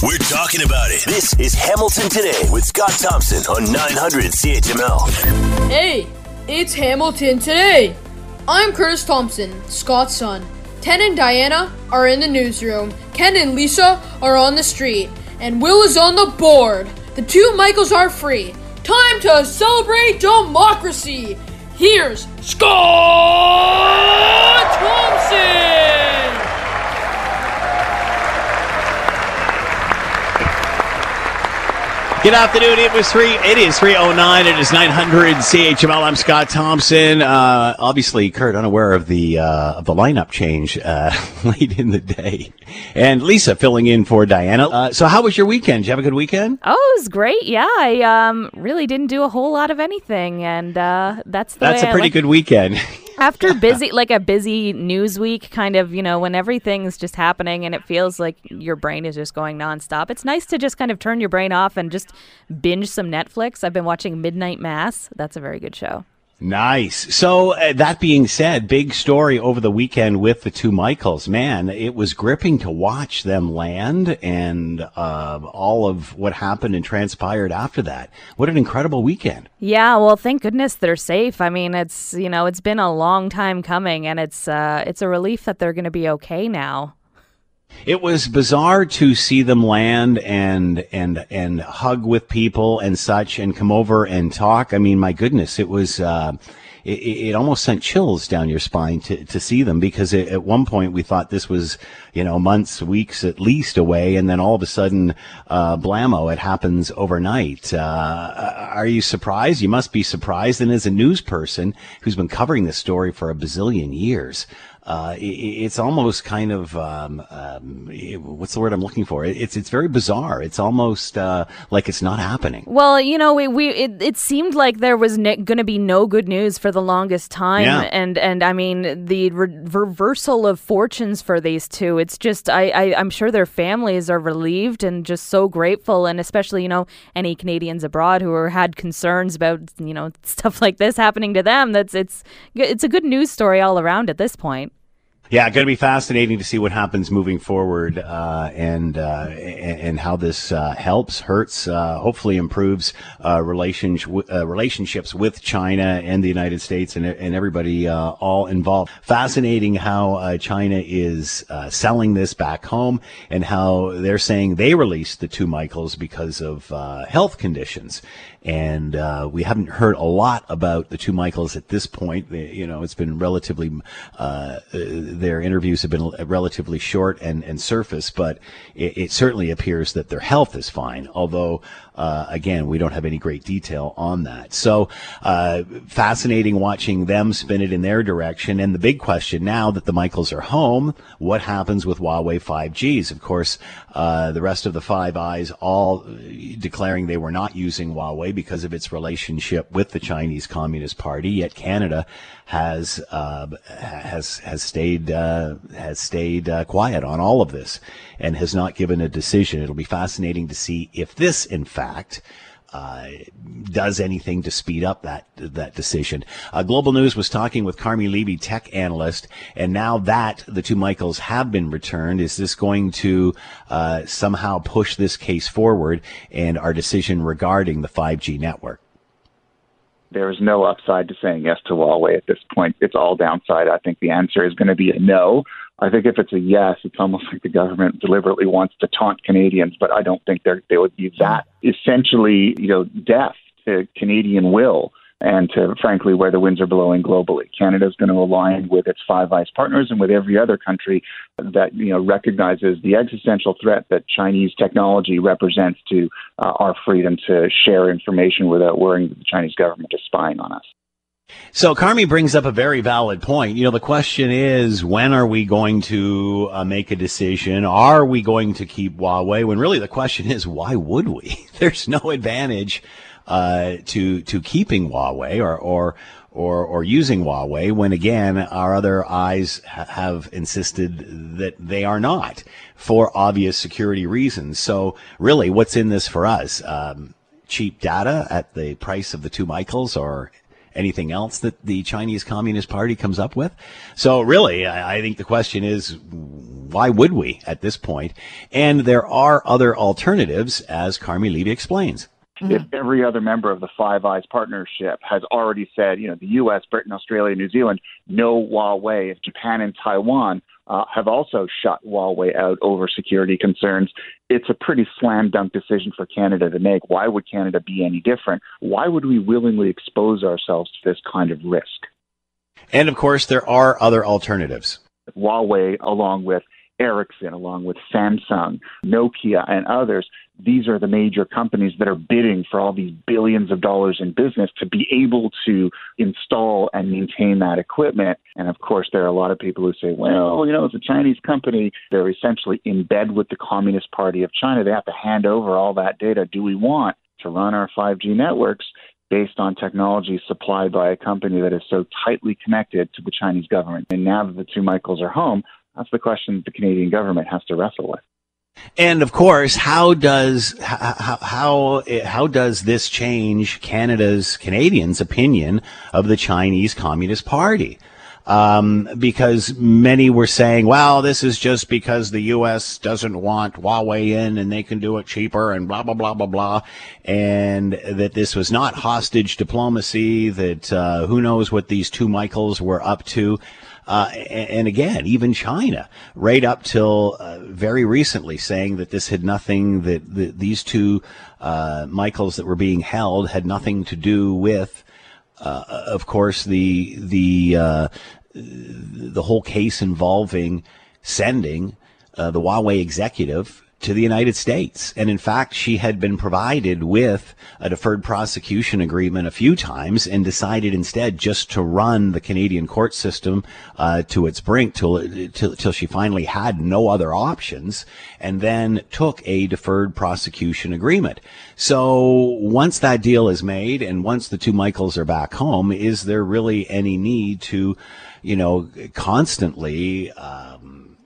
We're talking about it. This is Hamilton Today with Scott Thompson on 900 CHML. Hey, it's Hamilton Today. I'm Curtis Thompson, Scott's son. Ken and Diana are in the newsroom. Ken and Lisa are on the street. And Will is on the board. The two Michaels are free. Time to celebrate democracy. Here's Scott Thompson. Good afternoon. It was three. It is three oh nine. It is nine hundred CHML. I'm Scott Thompson. Uh, obviously, Kurt unaware of the uh, of the lineup change uh, late in the day, and Lisa filling in for Diana. Uh, so, how was your weekend? Did you have a good weekend? Oh, it was great. Yeah, I um, really didn't do a whole lot of anything, and uh, that's the That's a I pretty like- good weekend. After busy, like a busy news week, kind of, you know, when everything's just happening and it feels like your brain is just going nonstop. It's nice to just kind of turn your brain off and just binge some Netflix. I've been watching Midnight Mass. That's a very good show. Nice. So uh, that being said, big story over the weekend with the two Michaels. Man, it was gripping to watch them land and uh, all of what happened and transpired after that. What an incredible weekend. Yeah, well, thank goodness they're safe. I mean, it's you know, it's been a long time coming, and it's uh, it's a relief that they're going to be okay now. It was bizarre to see them land and and and hug with people and such, and come over and talk. I mean, my goodness, it was. Uh, it, it almost sent chills down your spine to, to see them because it, at one point we thought this was, you know, months, weeks at least away, and then all of a sudden, uh, blammo, it happens overnight. Uh, are you surprised? You must be surprised. And as a news person who's been covering this story for a bazillion years, uh, it, it's almost kind of um, um, what's the word I'm looking for? It's it's very bizarre. It's almost uh, like it's not happening. Well, you know, we, we it, it seemed like there was ne- going to be no good news for the longest time, Yeah. and and I mean the re- reversal of fortunes for these two. It's just I, I I'm sure their families are relieved and just so grateful, and especially you know any Canadians abroad who are had concerns about you know stuff like this happening to them. That's it's it's a good news story all around at this point. Yeah, going to be fascinating to see what happens moving forward, uh, and, uh, and how this uh, helps, hurts, uh, hopefully improves uh, relations uh, relationships with China and the United States and and everybody uh, all involved. Fascinating how uh, China is uh, selling this back home and how they're saying they released the two Michaels because of uh, health conditions. And uh, we haven't heard a lot about the two Michaels at this point. They, you know, it's been relatively uh, their interviews have been relatively short and, and surface, but it, it certainly appears that their health is fine. Although, uh, again, we don't have any great detail on that. So, uh, fascinating watching them spin it in their direction. And the big question now that the Michaels are home, what happens with Huawei 5Gs? Of course, uh, the rest of the Five Eyes all declaring they were not using Huawei because of its relationship with the Chinese Communist Party. Yet Canada has uh, has has stayed uh, has stayed uh, quiet on all of this and has not given a decision. It'll be fascinating to see if this, in fact. Uh, does anything to speed up that that decision? Uh, Global News was talking with Carmi Levy, tech analyst, and now that the two Michaels have been returned, is this going to uh, somehow push this case forward and our decision regarding the 5G network? There is no upside to saying yes to Huawei at this point. It's all downside. I think the answer is going to be a no. I think if it's a yes, it's almost like the government deliberately wants to taunt Canadians, but I don't think they're they would be that essentially, you know, deaf to Canadian will and to frankly where the winds are blowing globally. Canada is going to align with its Five Eyes partners and with every other country that you know recognizes the existential threat that Chinese technology represents to uh, our freedom to share information without worrying that the Chinese government is spying on us. So Carmi brings up a very valid point. You know, the question is, when are we going to uh, make a decision? Are we going to keep Huawei? When really the question is, why would we? There's no advantage uh, to to keeping Huawei or or or or using Huawei when again our other eyes ha- have insisted that they are not for obvious security reasons. So really, what's in this for us? Um, cheap data at the price of the two Michaels or anything else that the Chinese Communist Party comes up with. So really, I, I think the question is, why would we at this point? And there are other alternatives, as Carmi Levy explains. Mm-hmm. If every other member of the Five Eyes partnership has already said, you know, the U.S., Britain, Australia, New Zealand, no Huawei, if Japan and Taiwan uh, have also shut Huawei out over security concerns. It's a pretty slam dunk decision for Canada to make. Why would Canada be any different? Why would we willingly expose ourselves to this kind of risk? And of course, there are other alternatives. Huawei, along with Ericsson, along with Samsung, Nokia, and others, these are the major companies that are bidding for all these billions of dollars in business to be able to install and maintain that equipment. And of course, there are a lot of people who say, well, you know, it's a Chinese company. They're essentially in bed with the Communist Party of China. They have to hand over all that data. Do we want to run our 5G networks based on technology supplied by a company that is so tightly connected to the Chinese government. And now that the two Michaels are home, that's the question the Canadian government has to wrestle with. And of course, how does how, how how does this change Canada's Canadians' opinion of the Chinese Communist Party? Um, because many were saying, well, this is just because the U.S. doesn't want Huawei in and they can do it cheaper and blah, blah, blah, blah, blah. And that this was not hostage diplomacy, that uh, who knows what these two Michaels were up to. Uh, and again, even China, right up till uh, very recently, saying that this had nothing, that, these two uh, Michaels that were being held had nothing to do with, uh, of course, the the uh, the whole case involving sending the Huawei executive to the United States. And in fact, she had been provided with a deferred prosecution agreement a few times and decided instead just to run the Canadian court system uh, to its brink till, till, till she finally had no other options and then took a deferred prosecution agreement. So once that deal is made and once the two Michaels are back home, is there really any need to, you know, constantly, um,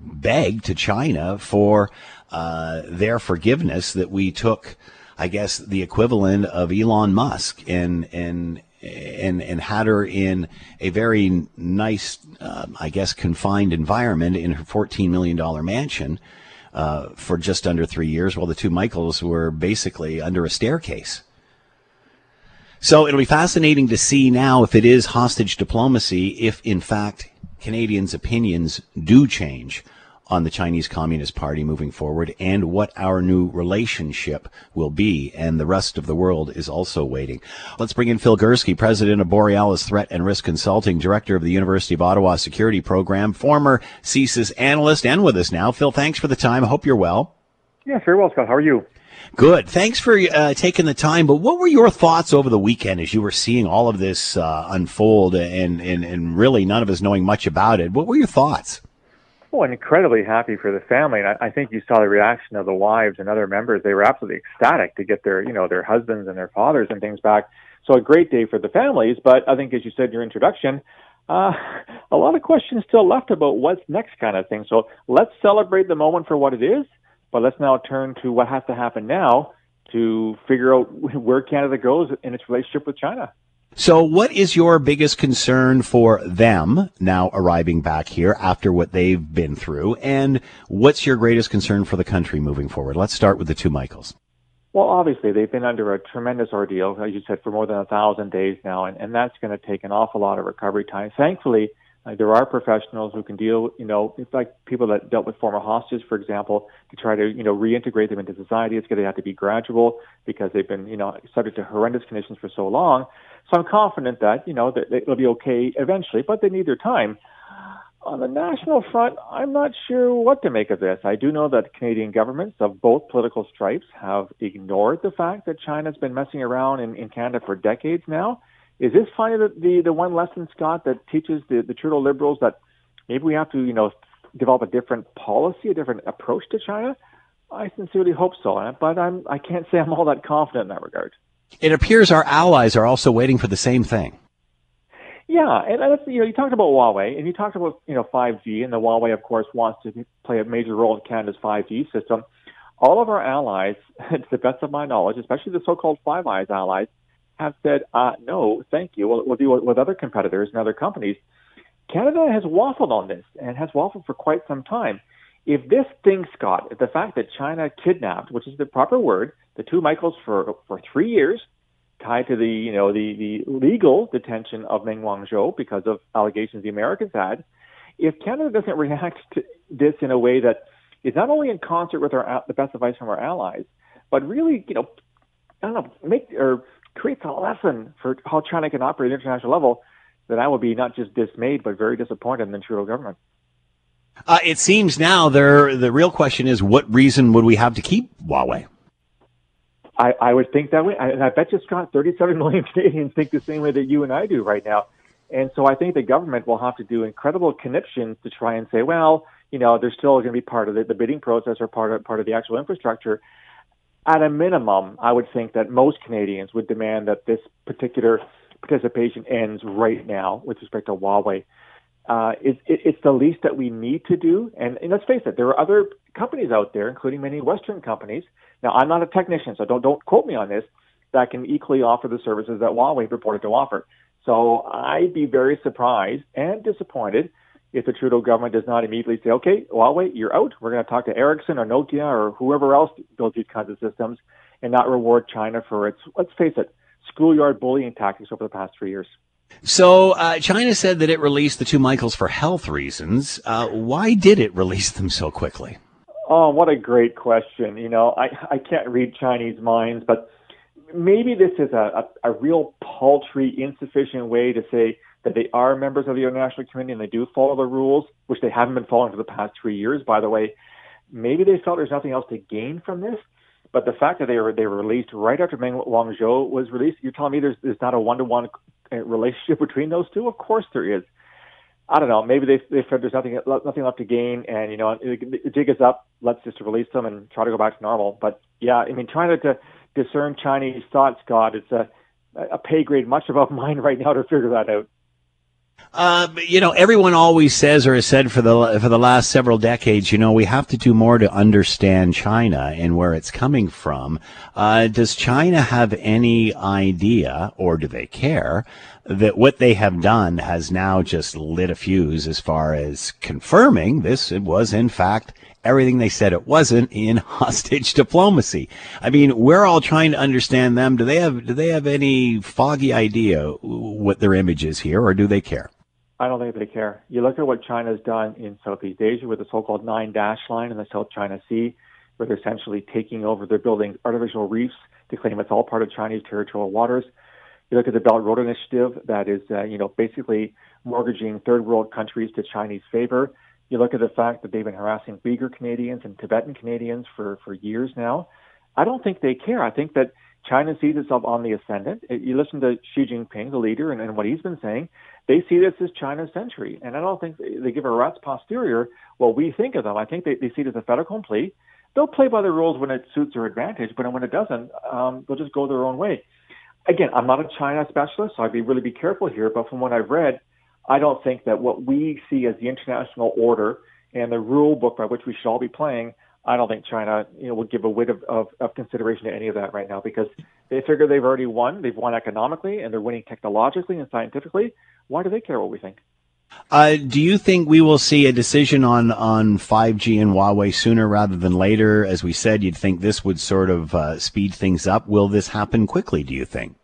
beg to China for uh, their forgiveness that we took, I guess, the equivalent of Elon Musk and and and and had her in a very nice, uh, I guess, confined environment in her fourteen million dollar mansion. Uh, for just under three years, while the two Michaels were basically under a staircase. So it'll be fascinating to see now if it is hostage diplomacy, if in fact Canadians' opinions do change on the Chinese Communist Party moving forward and what our new relationship will be. And the rest of the world is also waiting. Let's bring in Phil Gurski, president of Borealis Threat and Risk Consulting, director of the University of Ottawa Security Program, former CSIS analyst, and with us now. Phil, thanks for the time. I hope you're well. Yes, very well, Scott. How are you? Good. Thanks for uh, taking the time. But what were your thoughts over the weekend as you were seeing all of this uh, unfold and, and, and really none of us knowing much about it? What were your thoughts? Well, I'm incredibly happy for the family, and I, I think you saw the reaction of the wives and other members. They were absolutely ecstatic to get their, you know, their husbands and their fathers and things back. So a great day for the families. But I think, as you said in your introduction, uh, a lot of questions still left about what's next, kind of thing. So let's celebrate the moment for what it is, but let's now turn to what has to happen now to figure out where Canada goes in its relationship with China. So, what is your biggest concern for them now arriving back here after what they've been through? And what's your greatest concern for the country moving forward? Let's start with the two Michaels. Well, obviously, they've been under a tremendous ordeal, as you said, for more than a thousand days now, and, and that's going to take an awful lot of recovery time. Thankfully, there are professionals who can deal, you know, it's like people that dealt with former hostages, for example, to try to, you know, reintegrate them into society. It's going to have to be gradual because they've been, you know, subject to horrendous conditions for so long. So I'm confident that, you know, that it'll be okay eventually, but they need their time. On the national front, I'm not sure what to make of this. I do know that Canadian governments of both political stripes have ignored the fact that China's been messing around in, in Canada for decades now. Is this finally the, the, the one lesson, Scott, that teaches the, the Trudeau Liberals that maybe we have to, you know, develop a different policy, a different approach to China? I sincerely hope so, uh, but I'm I can't say I'm all that confident in that regard. It appears our allies are also waiting for the same thing. Yeah, and that's, you know, you talked about Huawei, and you talked about you know 5G, and the Huawei, of course, wants to play a major role in Canada's 5G system. All of our allies, to the best of my knowledge, especially the so-called Five Eyes allies, have said, uh, no, thank you. We'll, we'll deal with other competitors and other companies. Canada has waffled on this and has waffled for quite some time. If this thing, Scott, the fact that China kidnapped, which is the proper word, the two Michaels for for three years, tied to the you know the the legal detention of Meng Wanzhou because of allegations the Americans had, if Canada doesn't react to this in a way that is not only in concert with our the best advice from our allies, but really you know I don't know make or creates a lesson for how China can operate at international level, then I will be not just dismayed but very disappointed in the Trudeau government. Uh, it seems now there the real question is what reason would we have to keep Huawei? I, I would think that way. I, and I bet you, Scott, 37 million Canadians think the same way that you and I do right now. And so I think the government will have to do incredible conniptions to try and say, well, you know, they're still going to be part of the, the bidding process or part of, part of the actual infrastructure. At a minimum, I would think that most Canadians would demand that this particular participation ends right now with respect to Huawei uh, it, it, it's the least that we need to do. And, and, let's face it, there are other companies out there, including many Western companies. Now, I'm not a technician, so don't don't quote me on this. That can equally offer the services that Huawei purported to offer. So I'd be very surprised and disappointed if the Trudeau government does not immediately say, "Okay, Huawei, you're out. We're going to talk to Ericsson or Nokia or whoever else builds these kinds of systems, and not reward China for its let's face it, schoolyard bullying tactics over the past three years." So uh, China said that it released the two Michaels for health reasons. Uh, why did it release them so quickly? Oh, what a great question! You know, I I can't read Chinese minds, but maybe this is a, a, a real paltry, insufficient way to say that they are members of the international community and they do follow the rules, which they haven't been following for the past three years, by the way. Maybe they felt there's nothing else to gain from this. But the fact that they were they were released right after Meng Wanzhou was released, you're telling me there's there's not a one to one relationship between those two? Of course there is. I don't know. Maybe they they said there's nothing nothing left to gain, and you know the jig is up. Let's just release them and try to go back to normal. But yeah, I mean, trying to, to discern Chinese thoughts, God, it's a a pay grade much above mine right now to figure that out. Uh, you know, everyone always says or has said for the for the last several decades, you know, we have to do more to understand China and where it's coming from. Uh, does China have any idea, or do they care, that what they have done has now just lit a fuse as far as confirming this it was in fact everything they said it wasn't in hostage diplomacy. I mean, we're all trying to understand them. Do they have do they have any foggy idea what their image is here, or do they care? I don't think they care. You look at what China's done in Southeast Asia with the so-called Nine Dash Line in the South China Sea, where they're essentially taking over. They're building artificial reefs to claim it's all part of Chinese territorial waters. You look at the Belt Road Initiative, that is, uh, you know, basically mortgaging third world countries to Chinese favor. You look at the fact that they've been harassing Uyghur Canadians and Tibetan Canadians for, for years now. I don't think they care. I think that China sees itself on the ascendant. You listen to Xi Jinping, the leader, and, and what he's been saying. They see this as China's century, and I don't think they give a rat's posterior what we think of them. I think they, they see it as a fait accompli. They'll play by the rules when it suits their advantage, but when it doesn't, um, they'll just go their own way. Again, I'm not a China specialist, so I'd be really be careful here. But from what I've read, I don't think that what we see as the international order and the rule book by which we should all be playing I don't think China, you know, give a whit of, of, of, consideration to any of that right now because they figure they've already won. They've won economically and they're winning technologically and scientifically. Why do they care what we think? Uh, do you think we will see a decision on, on 5G and Huawei sooner rather than later? As we said, you'd think this would sort of uh, speed things up. Will this happen quickly, do you think?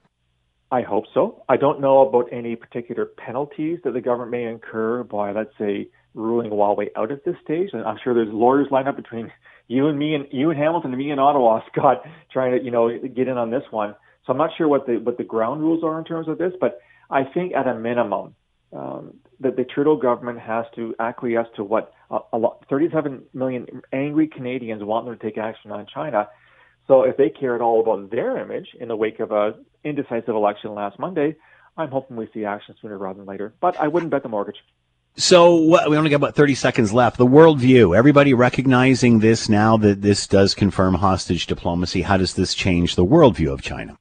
I hope so. I don't know about any particular penalties that the government may incur by, let's say, ruling Huawei out at this stage. And I'm sure there's lawyers lined up between you and me and you and Hamilton and me and Ottawa, Scott, trying to you know get in on this one. So I'm not sure what the what the ground rules are in terms of this, but I think at a minimum um, that the Trudeau government has to acquiesce to what a, a lot, 37 million angry Canadians want them to take action on China. So if they care at all about their image in the wake of a indecisive election last Monday, I'm hoping we see action sooner rather than later. But I wouldn't bet the mortgage. So we only got about 30 seconds left. The worldview, everybody recognizing this now that this does confirm hostage diplomacy. How does this change the worldview of China?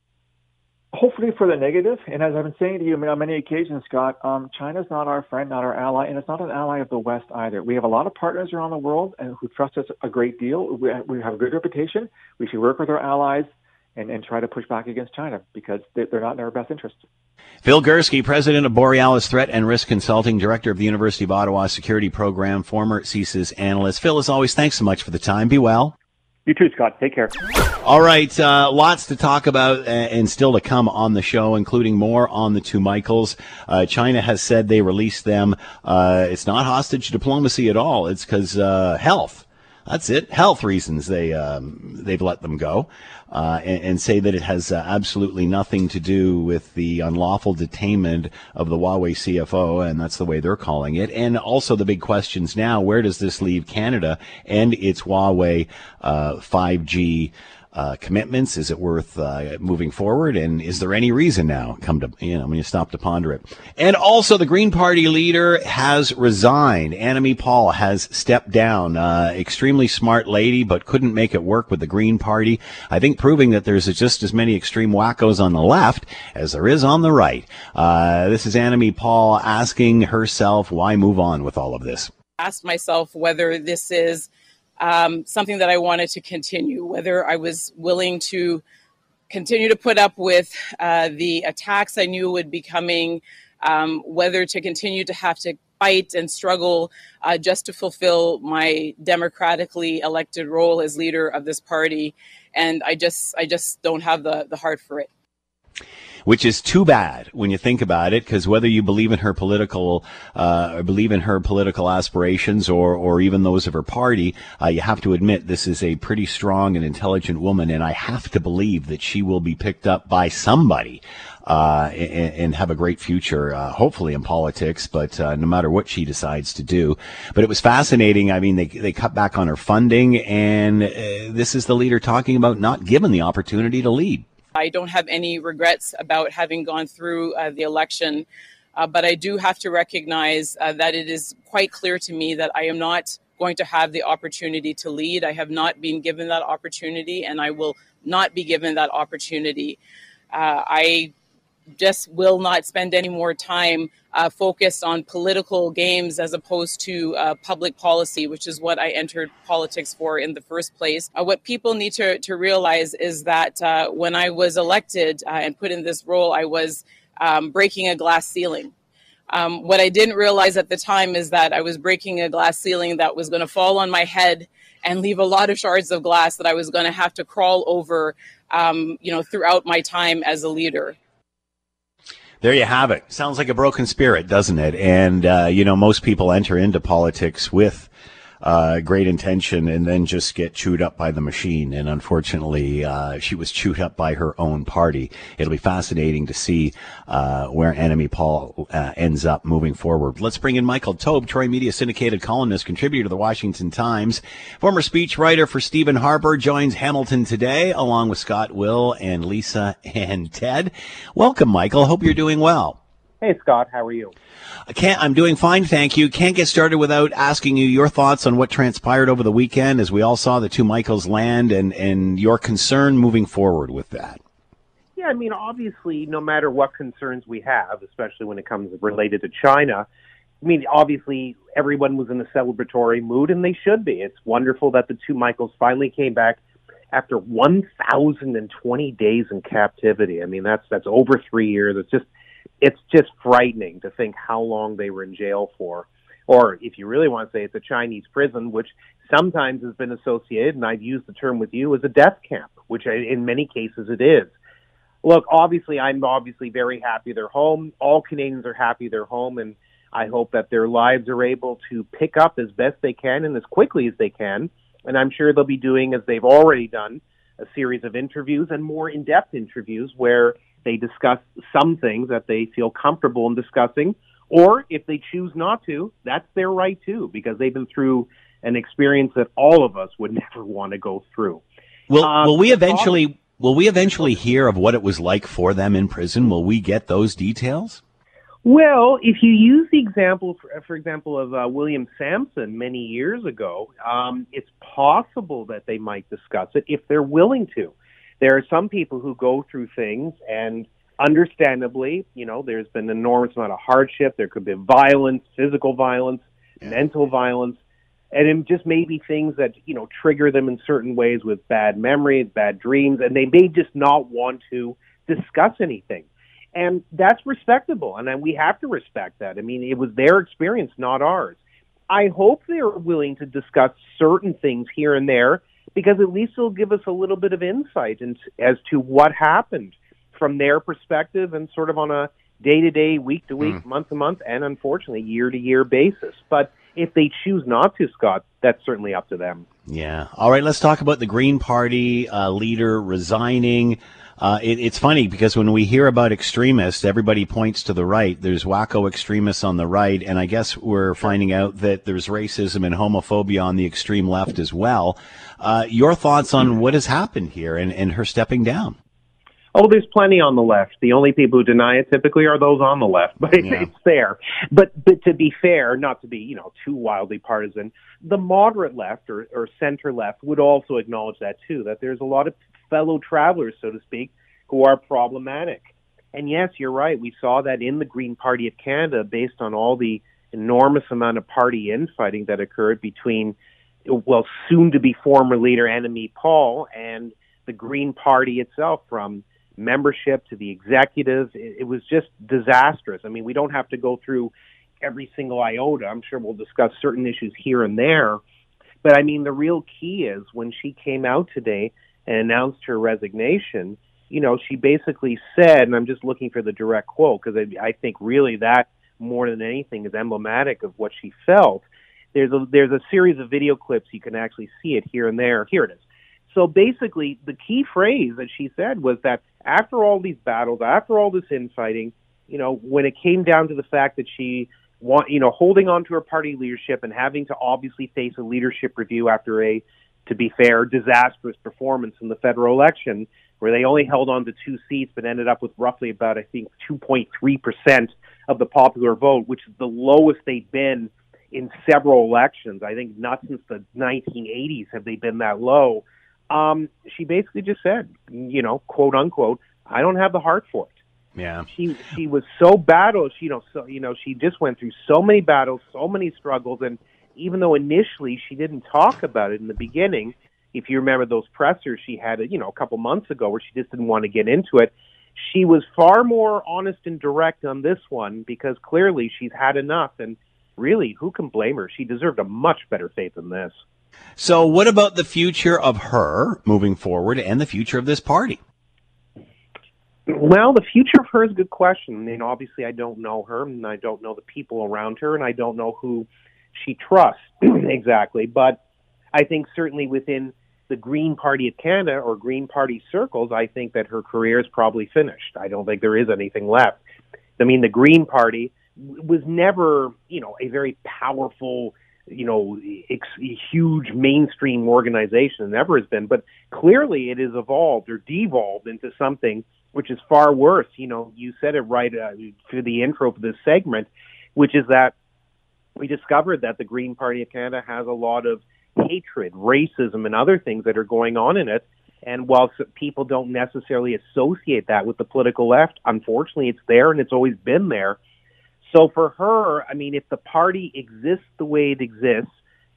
Hopefully for the negative. And as I've been saying to you on many occasions, Scott, um, China's not our friend, not our ally, and it's not an ally of the West either. We have a lot of partners around the world and who trust us a great deal. We, have a good reputation. We should work with our allies and, and try to push back against China because they're, they're not in our best interest. Phil Gurski, president of Borealis Threat and Risk Consulting, director of the University of Ottawa Security Program, former CSIS analyst. Phil, as always, thanks so much for the time. Be well. You too, Scott. Take care. All right, uh, lots to talk about and still to come on the show, including more on the two Michaels. Uh, China has said they released them. Uh, it's not hostage diplomacy at all. It's because uh, health. That's it. Health reasons they um, they've let them go, uh, and, and, say that it has uh, absolutely nothing to do with the unlawful detainment of the Huawei CFO, and that's the way they're calling it. And also the big questions now: Where does this leave Canada and its Huawei uh, 5G? Uh, commitments? Is it worth uh, moving forward? And is there any reason now? Come to you know when you stop to ponder it. And also, the Green Party leader has resigned. Annamie Paul has stepped down. Uh, extremely smart lady, but couldn't make it work with the Green Party. I think proving that there's just as many extreme wackos on the left as there is on the right. Uh, this is Annamie Paul asking herself why move on with all of this. Asked myself whether this is um, something that I wanted to continue, whether I was willing to continue to put up with uh, the attacks I knew would be coming, um, whether to continue to have to fight and struggle uh, just to fulfill my democratically elected role as leader of this party. And I just, I just don't have the, the heart for it which is too bad when you think about it, because whether you believe in her political, uh, or believe in her political aspirations or, or even those of her party, uh, you have to admit this is a pretty strong and intelligent woman, and I have to believe that she will be picked up by somebody. Uh, and, and, have a great future, uh, hopefully in politics, but uh, no matter what she decides to do. But it was fascinating. I mean, they, they cut back on her funding, and uh, this is the leader talking about not given the opportunity to lead. I don't have any regrets about having gone through uh, the election, uh, but I do have to recognize uh, that it is quite clear to me that I am not going to have the opportunity to lead. I have not been given that opportunity, and I will not be given that opportunity. Uh, I just will not spend any more time uh, focused on political games as opposed to uh, public policy, which is what I entered politics for in the first place. Uh, what people need to, to realize is that uh, when I was elected uh, and put in this role, I was um, breaking a glass ceiling. Um, what I didn't realize at the time is that I was breaking a glass ceiling that was going to fall on my head and leave a lot of shards of glass that I was going to have to crawl over, um, you know, throughout my time as a leader. There you have it. Sounds like a broken spirit, doesn't it? And, uh, you know, most people enter into politics with uh, great intention and then just get chewed up by the machine. And unfortunately, uh, she was chewed up by her own party. It'll be fascinating to see uh, where Annamie Paul uh, ends up moving forward. Let's bring in Michael Taube, Troy Media syndicated columnist, contributor to the Washington Times, former speechwriter for Stephen Harper, joins Hamilton today along with Scott, Will, and Lisa and Ted. Welcome, Michael. Hope you're doing well. Hey, Scott. How are you? I can't, I'm doing fine, thank you. Can't get started without asking you your thoughts on what transpired over the weekend as we all saw the two Michaels land and, and your concern moving forward with that. Yeah, I mean, obviously, no matter what concerns we have, especially when it comes related to China, I mean, obviously, everyone was in a celebratory mood, and they should be. It's wonderful that the two Michaels finally came back after 1,020 days in captivity. I mean, that's that's over three years. It's just it's just frightening to think how long they were in jail for. Or if you really want to say it's a Chinese prison, which sometimes has been associated, and I've used the term with you, as a death camp, which in many cases it is. Look, obviously, I'm obviously very happy they're home. All Canadians are happy they're home, and I hope that their lives are able to pick up as best they can and as quickly as they can. And I'm sure they'll be doing, as they've already done, a series of interviews and more in depth interviews where they discuss some things that they feel comfortable in discussing, or if they choose not to, that's their right too, because they've been through an experience that all of us would never want to go through. Will, um, will we eventually will we eventually hear of what it was like for them in prison? Will we get those details? Well, if you use the example, for, for example, of uh, William Sampson many years ago, um, it's possible that they might discuss it if they're willing to there are some people who go through things and understandably, you know, there's been an enormous amount of hardship. There could be violence, physical violence, yeah. mental violence. and it just may be things that you know trigger them in certain ways with bad memories, bad dreams, and they may just not want to discuss anything. And that's respectable, and we have to respect that. I mean, it was their experience, not ours. I hope they're willing to discuss certain things here and there because at least it'll give us a little bit of insight into, as to what happened from their perspective and sort of on a day to day, week to week, month to month, and unfortunately year to year basis. But if they choose not to, Scott, that's certainly up to them. Yeah. All right. Let's talk about the Green Party uh, leader resigning. Uh, it, it's funny because when we hear about extremists, everybody points to the right. There's wacko extremists on the right, and I guess we're finding out that there's racism and homophobia on the extreme left as well. Uh, your thoughts on what has happened here and, and her stepping down? Oh, there's plenty on the left. The only people who deny it typically are those on the left, but yeah. it's there. But but to be fair, not to be you know too wildly partisan, the moderate left or, or center left would also acknowledge that too. That there's a lot of fellow travelers, so to speak, who are problematic. And yes, you're right. We saw that in the Green Party of Canada, based on all the enormous amount of party infighting that occurred between, well, soon to be former leader Annamie Paul and the Green Party itself, from membership to the executive. It, it was just disastrous. I mean, we don't have to go through every single iota. I'm sure we'll discuss certain issues here and there. But I mean, the real key is when she came out today and announced her resignation, you know, she basically said, and I'm just looking for the direct quote because I, I think really that more than anything is emblematic of what she felt. There's a there's a series of video clips you can actually see it here and there. Here it is. So basically, the key phrase that she said was that after all these battles, after all this infighting, you know, when it came down to the fact that she want, you know, holding on to her party leadership and having to obviously face a leadership review after a, to be fair, disastrous performance in the federal election, where they only held on to two seats but ended up with roughly about, I think, 2.3% of the popular vote, which is the lowest they've been in several elections. I think not since the 1980s have they been that low. Um, she basically just said, you know, quote unquote, I don't have the heart for it. Yeah. She she was so battled, you know, so you know, she just went through so many battles, so many struggles and even though initially she didn't talk about it in the beginning, if you remember those pressers she had, you know, a couple months ago where she just didn't want to get into it, she was far more honest and direct on this one because clearly she's had enough and really, who can blame her? She deserved a much better fate than this. So, what about the future of her moving forward and the future of this party? Well, the future of her is a good question. I mean, obviously, I don't know her, and I don't know the people around her, and I don't know who she trusts exactly. But I think certainly within the Green Party of Canada or Green Party circles, I think that her career is probably finished. I don't think there is anything left. I mean, the Green Party was never, you know, a very powerful you know, ex- huge mainstream organization. It never has been, but clearly it has evolved or devolved into something which is far worse. You know, you said it right uh, through the intro for this segment, which is that we discovered that the Green Party of Canada has a lot of hatred, racism, and other things that are going on in it. And while people don't necessarily associate that with the political left, unfortunately, it's there and it's always been there. So for her, I mean, if the party exists the way it exists,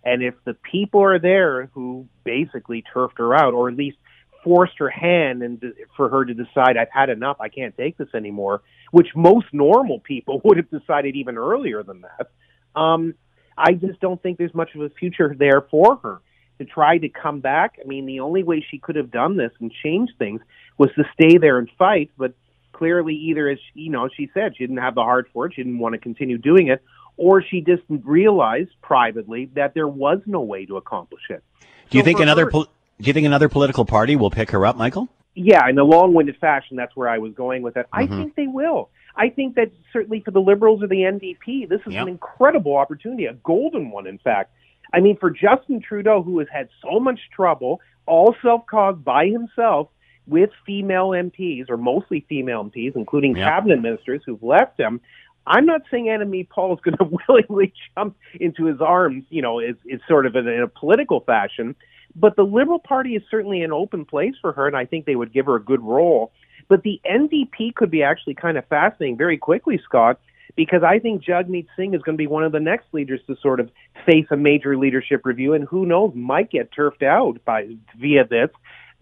and if the people are there who basically turfed her out, or at least forced her hand and for her to decide, I've had enough, I can't take this anymore, which most normal people would have decided even earlier than that. Um, I just don't think there's much of a future there for her to try to come back. I mean, the only way she could have done this and changed things was to stay there and fight, but clearly either as you know she said she didn't have the heart for it she didn't want to continue doing it or she just realized privately that there was no way to accomplish it do you so think another her, do you think another political party will pick her up michael yeah in a long-winded fashion that's where i was going with it mm-hmm. i think they will i think that certainly for the liberals or the ndp this is yep. an incredible opportunity a golden one in fact i mean for justin trudeau who has had so much trouble all self-caused by himself with female MPs, or mostly female MPs, including yep. cabinet ministers who've left him. I'm not saying Annamie Paul is going to willingly jump into his arms, you know, is, is sort of in, in a political fashion. But the Liberal Party is certainly an open place for her, and I think they would give her a good role. But the NDP could be actually kind of fascinating very quickly, Scott, because I think Jagmeet Singh is going to be one of the next leaders to sort of face a major leadership review, and who knows, might get turfed out by via this.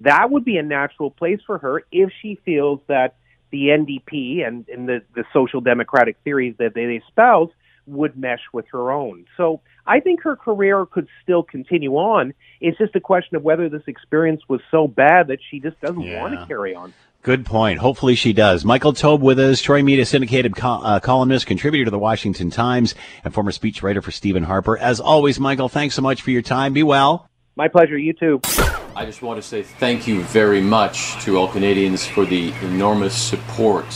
That would be a natural place for her if she feels that the NDP and, and the, the social democratic theories that they espouse would mesh with her own. So I think her career could still continue on. It's just a question of whether this experience was so bad that she just doesn't Yeah. want to carry on. Good point. Hopefully she does. Michael Taube with us, Troy Media syndicated co- uh, columnist, contributor to the Washington Times, and former speechwriter for Stephen Harper. As always, Michael, thanks so much for your time. Be well. My pleasure. You too. I just want to say thank you very much to all Canadians for the enormous support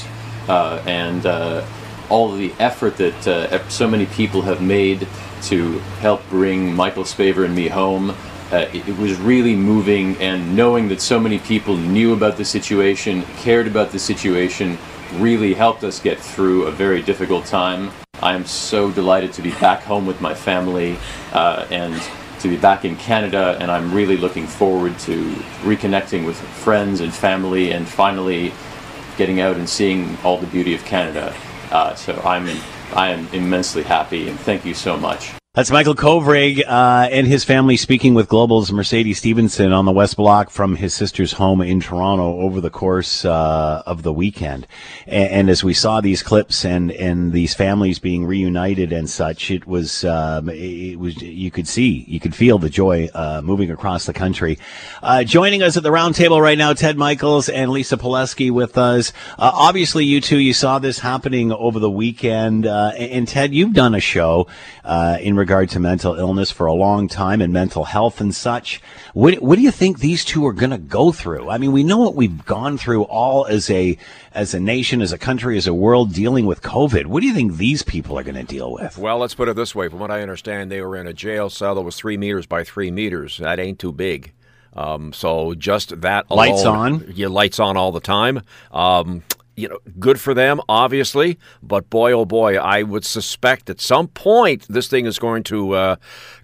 uh, and uh, all the effort that uh, so many people have made to help bring Michael Spavor and me home. Uh, it, was really moving, and knowing that so many people knew about the situation, cared about the situation, really helped us get through a very difficult time. I am so delighted to be back home with my family uh, and to be back in Canada, and I'm really looking forward to reconnecting with friends and family, and finally getting out and seeing all the beauty of Canada. Uh, so I'm I am immensely happy, and thank you so much. That's Michael Kovrig uh, and his family speaking with Global's Mercedes Stephenson on the West Block from his sister's home in Toronto over the course uh, of the weekend. And, and as we saw these clips and, and these families being reunited and such, it was um, it was you could see you could feel the joy uh, moving across the country. Uh, joining us at the roundtable right now, Ted Michaels and Lisa Polewski with us. Uh, obviously, you two you saw this happening over the weekend, uh, and, Ted, you've done a show in regard to mental illness for a long time and mental health and such. What, what do you think these two are going to go through? I mean, we know what we've gone through all as a as a nation, as a country, as a world dealing with COVID. What do you think these people are going to deal with? Well, let's put it this way. From what I understand, they were in a jail cell that was three meters by three meters. That ain't too big. Um, so just that alone, Lights on? Yeah, lights on all the time. Um, you know, good for them, obviously. But boy, oh boy, I would suspect at some point this thing is going to uh,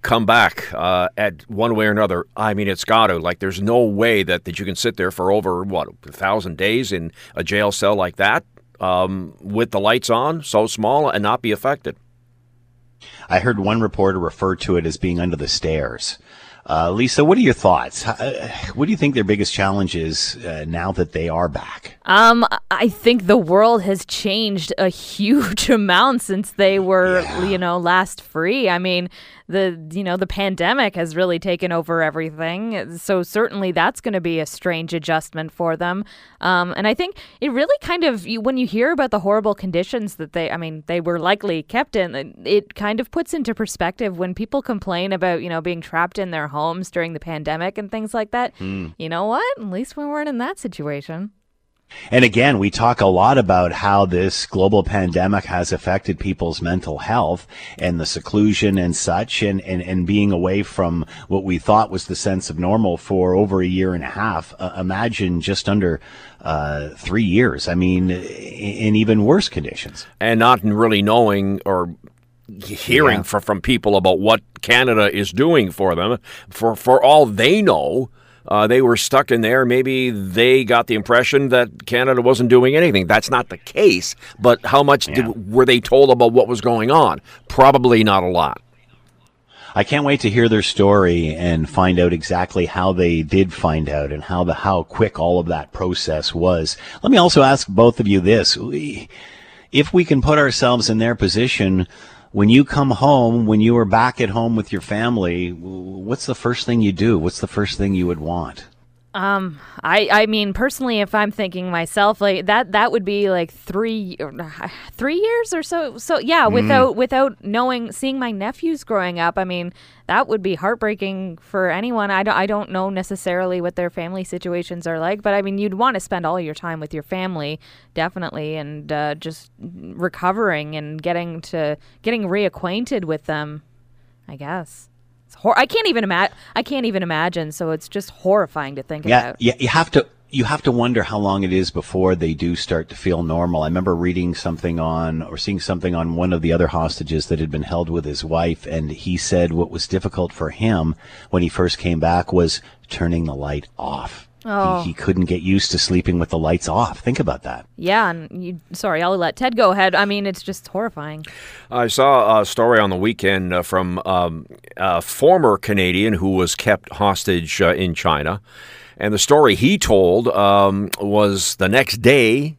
come back uh, at one way or another. I mean, it's got to. Like, there's no way that, that you can sit there for over what a thousand days in a jail cell like that um, with the lights on, so small, and not be affected. I heard one reporter refer to it as being under the stairs. Uh, Lisa, what are your thoughts? Uh, What do you think their biggest challenge is uh, now that they are back? Um, I think the world has changed a huge amount since they were, you know, last free. I mean, the you know the pandemic has really taken over everything, so certainly that's going to be a strange adjustment for them. Um, and I think it really kind of you, when you hear about the horrible conditions that they, I mean, they were likely kept in, it- it kind of puts into perspective when people complain about you know being trapped in their homes during the pandemic and things like that. You know what? At least we weren't in that situation. And again, we talk a lot about how this global pandemic has affected people's mental health and the seclusion and such and, and, and being away from what we thought was the sense of normal for over a year and a half. Uh, imagine just under uh, three years. I mean, in even worse conditions. and not really knowing or hearing Yeah. from, from people about what Canada is doing for them. For for all they know, uh, they were stuck in there. Maybe they got the impression that Canada wasn't doing anything. That's not the case. But how much did, were they told about what was going on? Probably not a lot. I can't wait to hear their story and find out exactly how they did find out and how the how quick all of that process was. Let me also ask both of you this: if we can put ourselves in their position, when you come home, when you are back at home with your family, what's the first thing you do? What's the first thing you would want? Um, I I mean personally, if I'm thinking myself, like that that would be like three three years or so. So yeah, without without knowing, seeing my nephews growing up, I mean that would be heartbreaking for anyone. I don't I don't know necessarily what their family situations are like, but I mean you'd want to spend all your time with your family, definitely, and uh, just recovering and getting to getting reacquainted with them. I guess. Hor- I can't even imagine. I can't even imagine. So it's just horrifying to think Yeah, about. yeah, you have to you have to wonder how long it is before they do start to feel normal. I remember reading something on or seeing something on one of the other hostages that had been held with his wife, and he said what was difficult for him when he first came back was turning the light off. Oh. He, he couldn't get used to sleeping with the lights off. Think about that. Yeah, and you, sorry, I'll let Ted go ahead. I mean, it's just horrifying. I saw a story on the weekend uh, from um, a former Canadian who was kept hostage uh, in China. And the story he told um, was the next day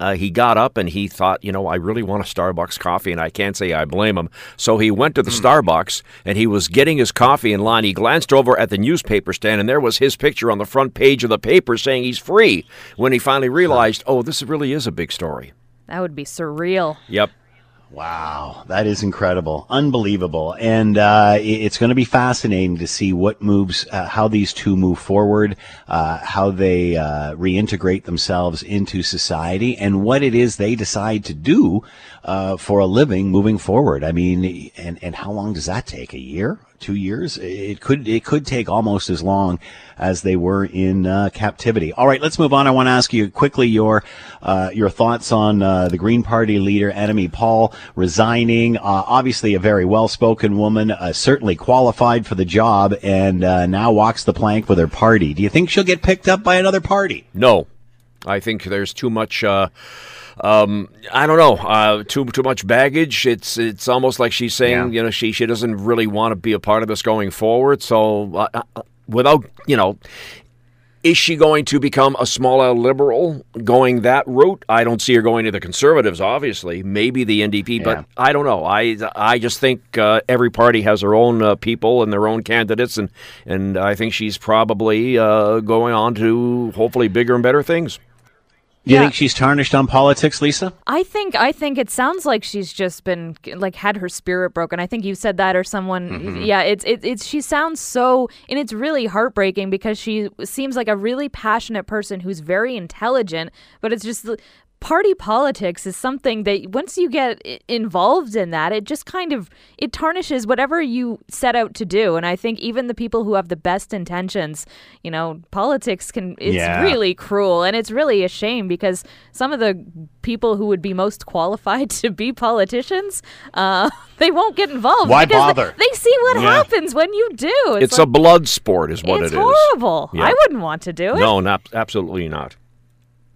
uh, he got up and he thought, you know, I really want a Starbucks coffee, and I can't say I blame him. So he went to the Starbucks and he was getting his coffee in line. He glanced over at the newspaper stand, and there was his picture on the front page of the paper saying he's free. When he finally realized, oh, this really is a big story. That would be surreal. Yep. Wow, that is incredible, unbelievable, and uh, it's going to be fascinating to see what moves, uh, how these two move forward, uh, how they uh, reintegrate themselves into society, and what it is they decide to do uh, for a living moving forward. I mean, and and how long does that take? A year, two years? It could it could take almost as long as they were in uh, captivity. All right, let's move on. I want to ask you quickly your uh, your thoughts on uh, the Green Party leader, Annamie Paul, resigning. Uh, obviously, a very well spoken woman, uh, certainly qualified for the job, and uh, now walks the plank with her party. Do you think she'll get picked up by another party? No, I think there's too much. Um, I don't know. Uh, too too much baggage. It's it's almost like she's saying, Yeah. you know, she she doesn't really want to be a part of this going forward. So uh, uh, without, you know. Is she going to become a small L liberal going that route? I don't see her going to the conservatives, obviously. Maybe the NDP, Yeah. but I don't know. I I just think uh, every party has their own uh, people and their own candidates, and, and I think she's probably uh, going on to hopefully bigger and better things. Do you Yeah. think she's tarnished on politics, Lisa? I think I think it sounds like she's just been like had her spirit broken. I think you said that or someone. Mm-hmm. Yeah, it's it, it's she sounds so and it's really heartbreaking because she seems like a really passionate person who's very intelligent, but it's just party politics is something that once you get involved in that it just kind of it tarnishes whatever you set out to do and i think even the people who have the best intentions you know politics can it's Yeah. really cruel and it's really a shame because some of the people who would be most qualified to be politicians uh, they won't get involved Why because bother? they, they see what Yeah. happens when you do It's a like- blood sport, is what it's it is. horrible Yeah. i wouldn't want to do it No, not absolutely not.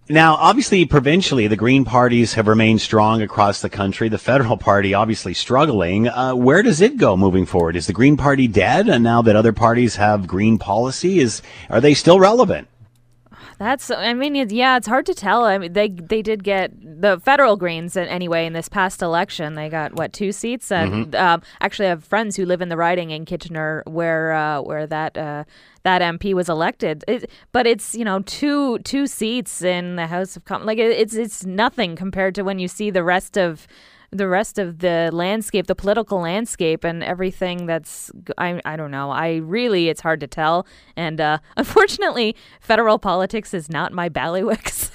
Now, obviously, provincially, the Green parties have remained strong across the country. The federal party obviously struggling. Uh, where does it go moving forward? Is the Green Party dead? And now that other parties have green policy, is are they still relevant? That's I mean it, yeah, it's hard to tell. I mean they they did get the federal Greens uh, anyway in this past election. They got what two seats. And um, actually, I have friends who live in the riding in Kitchener where uh, where that uh, that MP was elected. It, but it's you know two two seats in the House of Commons like it, it's it's nothing compared to when you see the rest of the rest of the landscape, the political landscape, and everything that's I I don't know. I really it's hard to tell, and uh, unfortunately, federal politics is not my bailiwick. so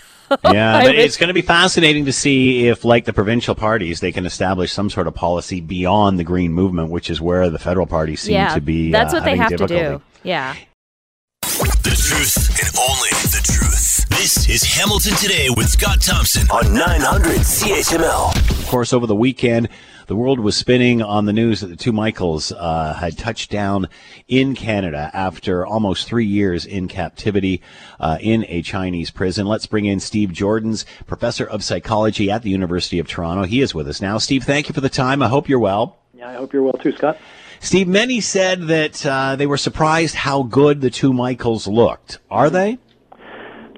Yeah, but it's going to be fascinating to see if, like the provincial parties, they can establish some sort of policy beyond the green movement, which is where the federal parties seem yeah, to be. that's uh, what they having have to do. Yeah. The truth and only the truth. This is Hamilton Today with Scott Thompson on 900 CHML. Of course, over the weekend, the world was spinning on the news that the two Michaels uh, had touched down in Canada after almost three years in captivity uh, in a Chinese prison. Let's bring in Steve Joordens, professor of psychology at the University of Toronto. He is with us now. Steve, thank you for the time. I hope you're well. Yeah, I hope you're well too, Scott. Steve, many said that uh, they were surprised how good the two Michaels looked. Are they?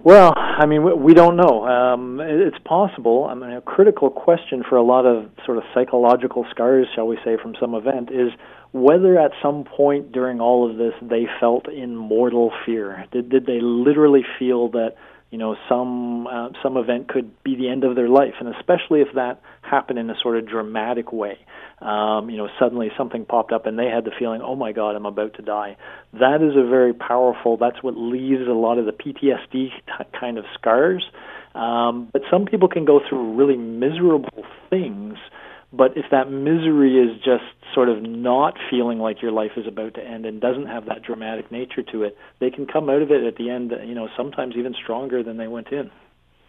Well, I mean, we- don't know. Um, it's possible. I mean, a critical question for a lot of sort of psychological scars, shall we say, from some event is whether at some point during all of this they felt in mortal fear. Did did they literally feel that you know some uh, some event could be the end of their life, and especially if that happened in a sort of dramatic way. Um, you know, suddenly something popped up and they had the feeling, oh my God, I'm about to die. That is a very powerful, that's what leaves a lot of the PTSD t- kind of scars. Um, but some people can go through really miserable things, but if that misery is just sort of not feeling like your life is about to end and doesn't have that dramatic nature to it, they can come out of it at the end, you know, sometimes even stronger than they went in.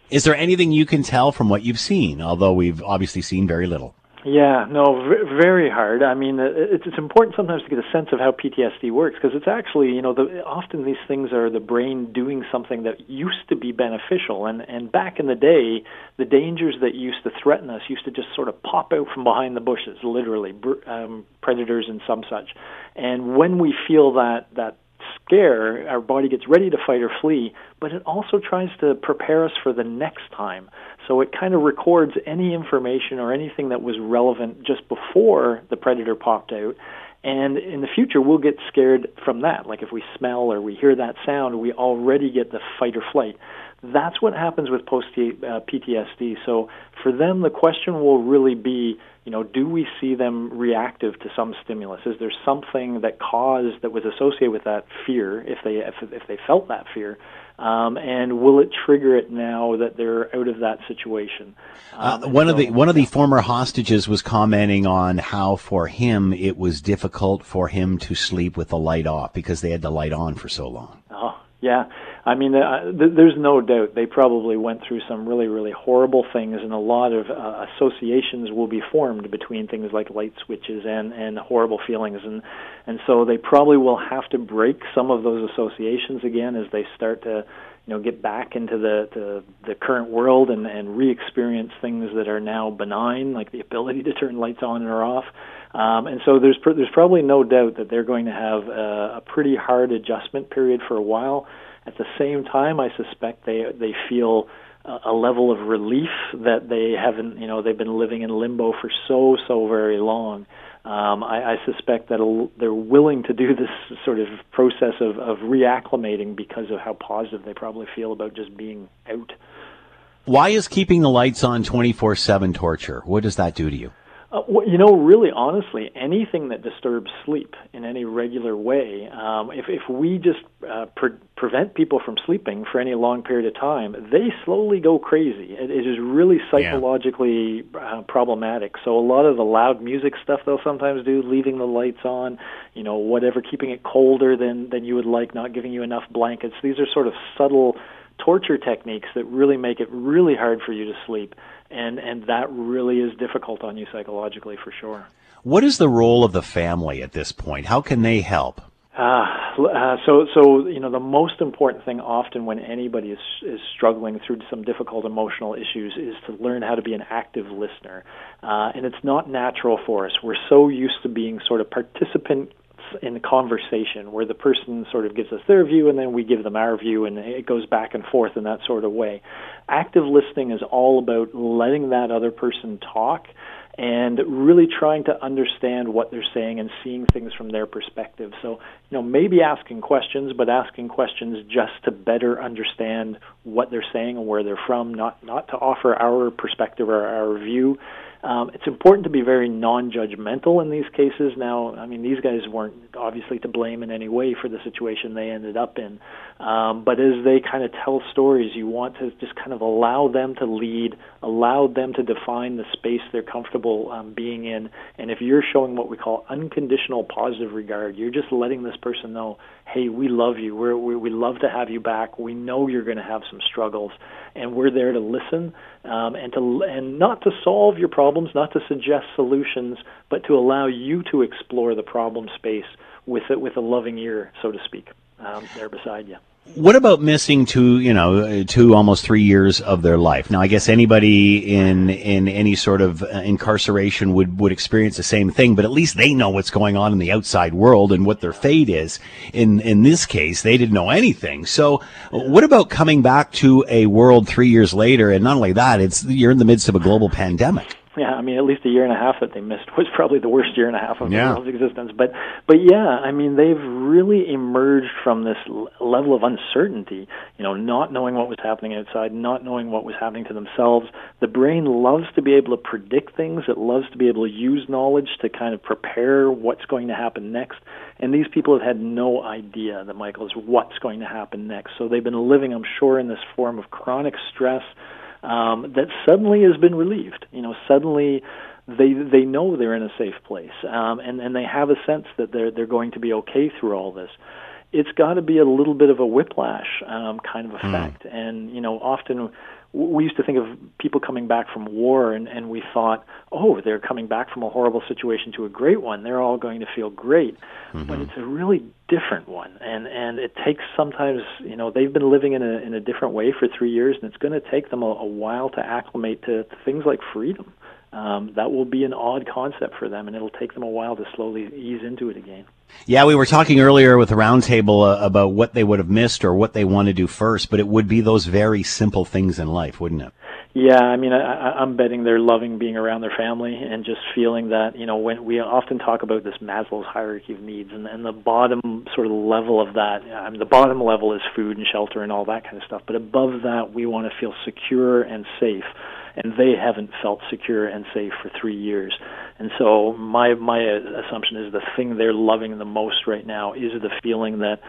Is there anything you can tell from what you've seen, although we've obviously seen very little? Yeah, no, very hard. I mean, it's it's important sometimes to get a sense of how PTSD works because it's actually, you know, the, often these things are the brain doing something that used to be beneficial, and and back in the day, the dangers that used to threaten us used to just sort of pop out from behind the bushes, literally, um, predators and some such. And when we feel that that scare, our body gets ready to fight or flee, but it also tries to prepare us for the next time. So it kind of records any information or anything that was relevant just before the predator popped out. And in the future, we'll get scared from that. Like if we smell or we hear that sound, we already get the fight or flight. That's what happens with post uh, PTSD. So for them, the question will really be, you know, do we see them reactive to some stimulus? Is there something that caused that was associated with that fear, if they if, if they felt that fear, um, and will it trigger it now that they're out of that situation? Um, uh, one so, of the one of the former hostages was commenting on how for him it was difficult for him to sleep with the light off because they had the light on for so long. Oh, yeah. I mean, uh, th- there's no doubt they probably went through some really, really horrible things, and a lot of uh, associations will be formed between things like light switches and and horrible feelings, and and so they probably will have to break some of those associations again as they start to you know get back into the the, the current world and and re-experience things that are now benign like the ability to turn lights on or off. Um, and so there's pr- there's probably no doubt that they're going to have a, a pretty hard adjustment period for a while at the same time, I suspect they they feel a level of relief that they haven't, you know, they've been living in limbo for so so very long. Um, I, I suspect that they're willing to do this sort of process of, of reacclimating because of how positive they probably feel about just being out. Why is keeping the lights on 24 7 torture? What does that do to you? Uh, well, you know, really, honestly, anything that disturbs sleep in any regular way, um, if if we just uh, pre- prevent people from sleeping for any long period of time, they slowly go crazy. it, it is really psychologically yeah. uh, problematic. So a lot of the loud music stuff they'll sometimes do, leaving the lights on, you know, whatever, keeping it colder than than you would like, not giving you enough blankets. These are sort of subtle torture techniques that really make it really hard for you to sleep and and that really is difficult on you psychologically for sure. What is the role of the family at this point? How can they help? Uh, uh, so, so you know, the most important thing often when anybody is is struggling through some difficult emotional issues is to learn how to be an active listener, uh, and it's not natural for us. We're so used to being sort of participant in conversation where the person sort of gives us their view and then we give them our view and it goes back and forth in that sort of way. Active listening is all about letting that other person talk and really trying to understand what they're saying and seeing things from their perspective. So, you know, maybe asking questions, but asking questions just to better understand what they're saying and where they're from, not not to offer our perspective or our view. Um, it's important to be very non-judgmental in these cases. Now, I mean, these guys weren't obviously to blame in any way for the situation they ended up in, um, but as they kind of tell stories, you want to just kind of allow them to lead, allow them to define the space they're comfortable um, being in, and if you're showing what we call unconditional positive regard, you're just letting this person know, hey, we love you. We're, we we love to have you back. We know you're going to have some struggles, and we're there to listen um, and to and not to solve your problems, not to suggest solutions, but to allow you to explore the problem space with it with a loving ear, so to speak, um, there beside you. What about missing two, you know, two almost three years of their life? Now, I guess anybody in in any sort of uh, incarceration would would experience the same thing, but at least they know what's going on in the outside world and what their fate is. In in this case, they didn't know anything. So, what about coming back to a world three years later? And not only that, it's you're in the midst of a global pandemic yeah, I mean, at least a year and a half that they missed was probably the worst year and a half of yeah. the existence. But, but yeah, I mean, they've really emerged from this l- level of uncertainty. You know, not knowing what was happening outside, not knowing what was happening to themselves. The brain loves to be able to predict things. It loves to be able to use knowledge to kind of prepare what's going to happen next. And these people have had no idea that Michael is what's going to happen next. So they've been living, I'm sure, in this form of chronic stress um, that suddenly has been relieved. You know, suddenly they they know they're in a safe place, um, and and they have a sense that they're they're going to be okay through all this. It's got to be a little bit of a whiplash um, kind of effect, mm. and you know, often we used to think of people coming back from war and, and we thought, oh, they're coming back from a horrible situation to a great one. They're all going to feel great. Mm-hmm. But it's a really different one. And, and it takes sometimes, you know, they've been living in a, in a different way for three years and it's going to take them a, a while to acclimate to, to things like freedom. Um, that will be an odd concept for them and it'll take them a while to slowly ease into it again. Yeah, we were talking earlier with the roundtable uh, about what they would have missed or what they want to do first, but it would be those very simple things in life, wouldn't it? Yeah, I mean, I, I'm betting they're loving being around their family and just feeling that, you know, when we often talk about this Maslow's hierarchy of needs, and, and the bottom sort of level of that, I mean, the bottom level is food and shelter and all that kind of stuff, but above that, we want to feel secure and safe and they haven't felt secure and safe for three years. And so my my assumption is the thing they're loving the most right now is the feeling that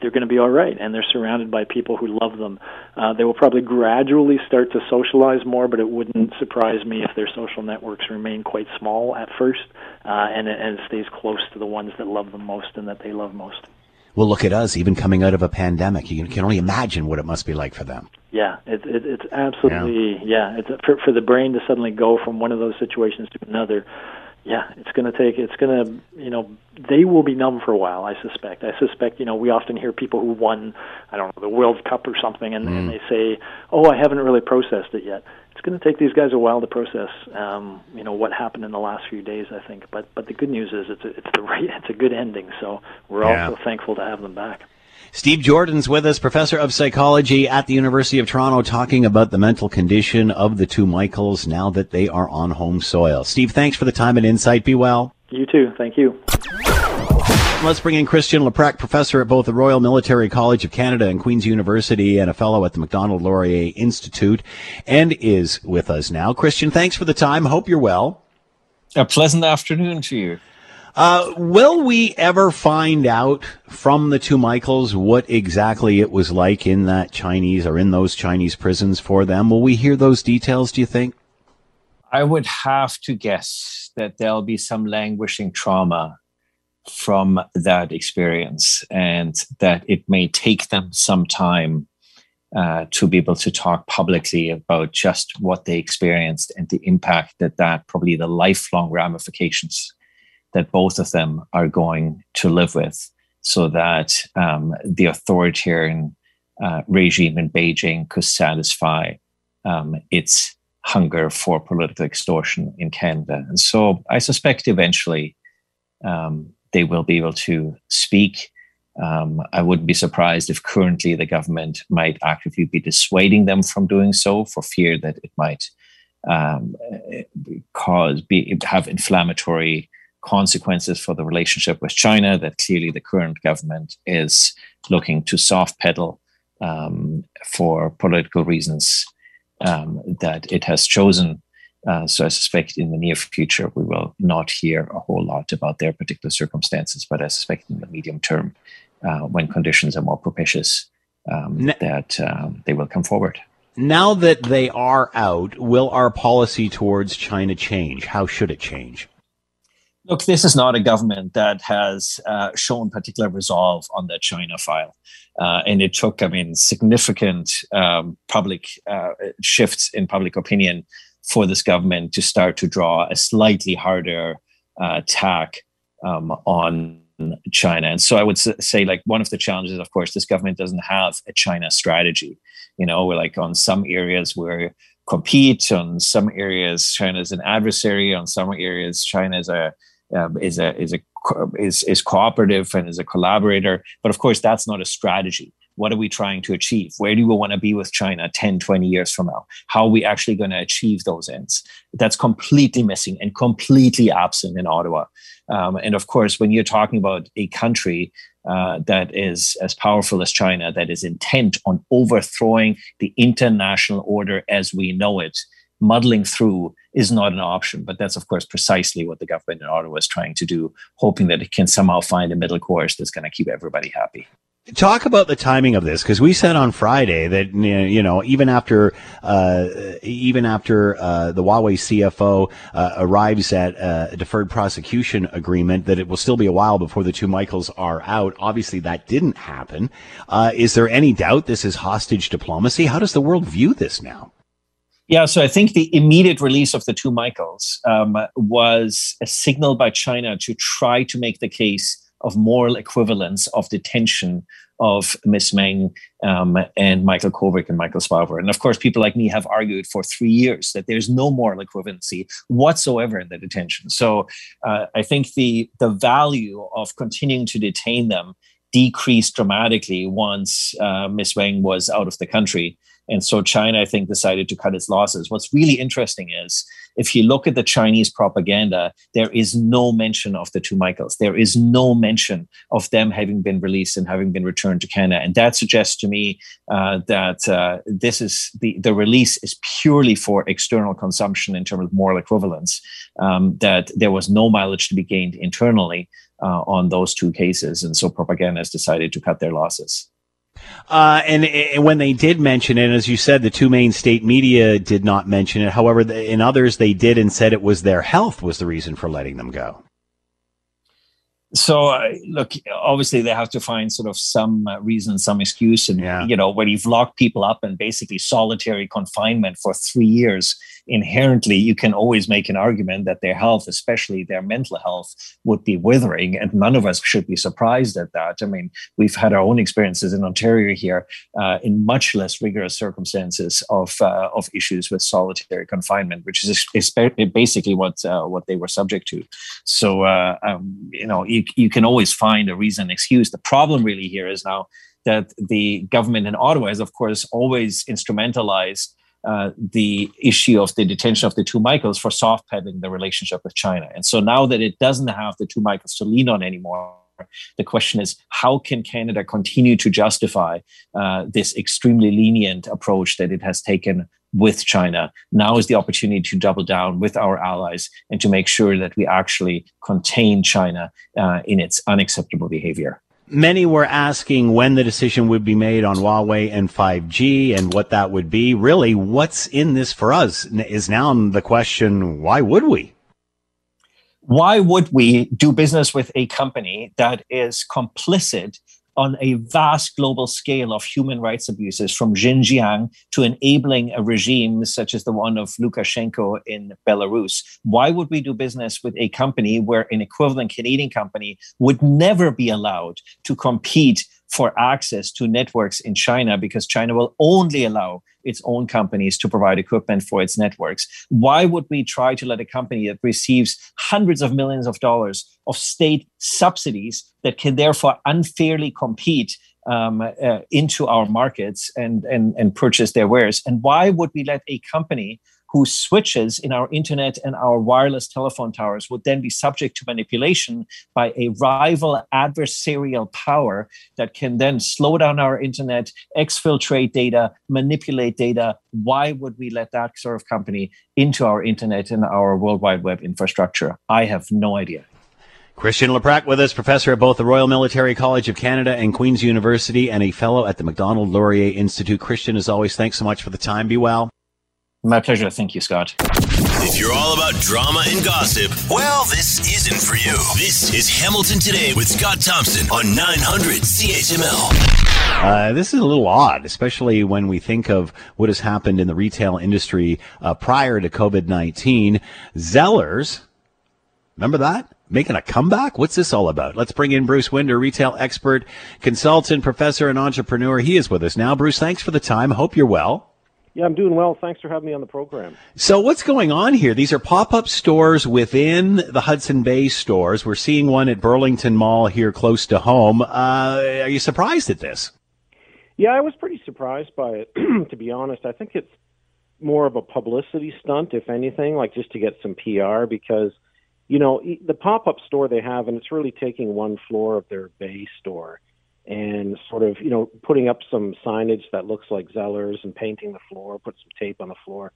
they're going to be all right and they're surrounded by people who love them. Uh, they will probably gradually start to socialize more, but it wouldn't surprise me if their social networks remain quite small at first uh, and, and stays close to the ones that love them most and that they love most. Well, look at us, even coming out of a pandemic. You can only imagine what it must be like for them. Yeah, it, it, it's absolutely yeah. yeah it's for for the brain to suddenly go from one of those situations to another. Yeah, it's going to take. It's going to you know they will be numb for a while. I suspect. I suspect you know we often hear people who won I don't know the World Cup or something, and, mm. and they say, "Oh, I haven't really processed it yet." It's going to take these guys a while to process. Um, you know what happened in the last few days. I think, but but the good news is it's a, it's the right it's a good ending. So we're yeah. also thankful to have them back. Steve Joordens with us, professor of psychology at the University of Toronto, talking about the mental condition of the two Michaels now that they are on home soil. Steve, thanks for the time and insight. Be well. You too. Thank you. Let's bring in Christian Leuprecht, professor at both the Royal Military College of Canada and Queen's University and a fellow at the Macdonald Laurier Institute and is with us now. Christian, thanks for the time. Hope you're well. A pleasant afternoon to you. Uh, will we ever find out from the two Michaels what exactly it was like in that Chinese or in those Chinese prisons for them? Will we hear those details, do you think? I would have to guess that there'll be some languishing trauma from that experience and that it may take them some time uh, to be able to talk publicly about just what they experienced and the impact that that probably the lifelong ramifications that both of them are going to live with so that um, the authoritarian uh, regime in Beijing could satisfy um, its hunger for political extortion in Canada. And so I suspect eventually um, they will be able to speak. Um, I wouldn't be surprised if currently the government might actively be dissuading them from doing so for fear that it might um, cause be have inflammatory consequences for the relationship with China that clearly the current government is looking to soft pedal um, for political reasons um, that it has chosen. Uh, so I suspect in the near future we will not hear a whole lot about their particular circumstances, but I suspect in the medium term, uh, when conditions are more propitious, um, that um, they will come forward. Now that they are out, will our policy towards China change? How should it change? Look, this is not a government that has uh, shown particular resolve on the China file. Uh, and it took, I mean, significant um, public uh, shifts in public opinion for this government to start to draw a slightly harder uh, tack um, on China. And so I would say, like, one of the challenges, of course, this government doesn't have a China strategy. You know, we're like on some areas where compete on some areas china is an adversary on some areas china is a um, is a is a is is cooperative and is a collaborator but of course that's not a strategy what are we trying to achieve where do we want to be with china 10 20 years from now how are we actually going to achieve those ends that's completely missing and completely absent in ottawa um, and of course when you're talking about a country uh, that is as powerful as china that is intent on overthrowing the international order as we know it muddling through is not an option. But that's, of course, precisely what the government in Ottawa is trying to do, hoping that it can somehow find a middle course that's going to keep everybody happy. Talk about the timing of this because we said on Friday that you know even after uh, even after uh, the Huawei CFO uh, arrives at a deferred prosecution agreement that it will still be a while before the two Michaels are out. Obviously, that didn't happen. Uh, is there any doubt this is hostage diplomacy? How does the world view this now? Yeah, so I think the immediate release of the two Michaels um, was a signal by China to try to make the case of moral equivalence of detention of Miss Meng um, and Michael Kovrig and Michael Spavor. And of course, people like me have argued for three years that there's no moral equivalency whatsoever in the detention. So uh, I think the the value of continuing to detain them decreased dramatically once uh, Miss Meng was out of the country. And so China, I think, decided to cut its losses. What's really interesting is if you look at the Chinese propaganda, there is no mention of the two Michaels. There is no mention of them having been released and having been returned to Canada. And that suggests to me uh, that uh, this is the, the release is purely for external consumption in terms of moral equivalence, um, that there was no mileage to be gained internally uh, on those two cases. And so propaganda has decided to cut their losses. Uh, and, and, when they did mention it, as you said, the two main state media did not mention it. However, in others, they did and said it was their health was the reason for letting them go. So, uh, look, obviously, they have to find sort of some uh, reason, some excuse. And, yeah. you know, when you've locked people up in basically solitary confinement for three years, inherently you can always make an argument that their health, especially their mental health, would be withering. And none of us should be surprised at that. I mean, we've had our own experiences in Ontario here uh, in much less rigorous circumstances of uh, of issues with solitary confinement, which is, basically what uh, what they were subject to. So uh, um, you know, you, you can always find a reason, excuse. The problem really here is now that the government in Ottawa has, of course, always instrumentalized uh, the issue of the detention of the two Michaels for soft pedaling the relationship with China. And so now that it doesn't have the two Michaels to lean on anymore, the question is how can Canada continue to justify uh, this extremely lenient approach that it has taken with China? Now is the opportunity to double down with our allies and to make sure that we actually contain China uh, in its unacceptable behavior many were asking when the decision would be made on Huawei and 5G and what that would be. Really, what's in this for us is now the question why would we? Why would we do business with a company that is complicit on a vast global scale of human rights abuses from Xinjiang to enabling a regime such as the one of Lukashenko in Belarus. Why would we do business with a company where an equivalent Canadian company would never be allowed to compete for access to networks in China because China will only allow its own companies to provide equipment for its networks. Why would we try to let a company that receives hundreds of millions of dollars of state subsidies that can therefore unfairly compete um, uh, into our markets and, and, and purchase their wares? And why would we let a company whose switches in our internet and our wireless telephone towers would then be subject to manipulation by a rival adversarial power that can then slow down our internet, exfiltrate data, manipulate data. Why would we let that sort of company into our internet and our World Wide Web infrastructure? I have no idea. Christian Leuprecht with us, professor at both the Royal Military College of Canada and Queen's University, and a fellow at the Macdonald Laurier Institute. Christian, as always, thanks so much for the time. Be well. My pleasure. Thank you, Scott. If you're all about drama and gossip, well, this isn't for you. This is Hamilton Today with Scott Thompson on 900 CHML. Uh, this is a little odd, especially when we think of what has happened in the retail industry uh, prior to COVID 19. Zellers, remember that? Making a comeback? What's this all about? Let's bring in Bruce Winder, retail expert, consultant, professor, and entrepreneur. He is with us now. Bruce, thanks for the time. Hope you're well. Yeah, I'm doing well. Thanks for having me on the program. So, what's going on here? These are pop up stores within the Hudson Bay stores. We're seeing one at Burlington Mall here close to home. Uh, are you surprised at this? Yeah, I was pretty surprised by it, to be honest. I think it's more of a publicity stunt, if anything, like just to get some PR because, you know, the pop up store they have, and it's really taking one floor of their Bay store and sort of, you know, putting up some signage that looks like Zellers and painting the floor, put some tape on the floor.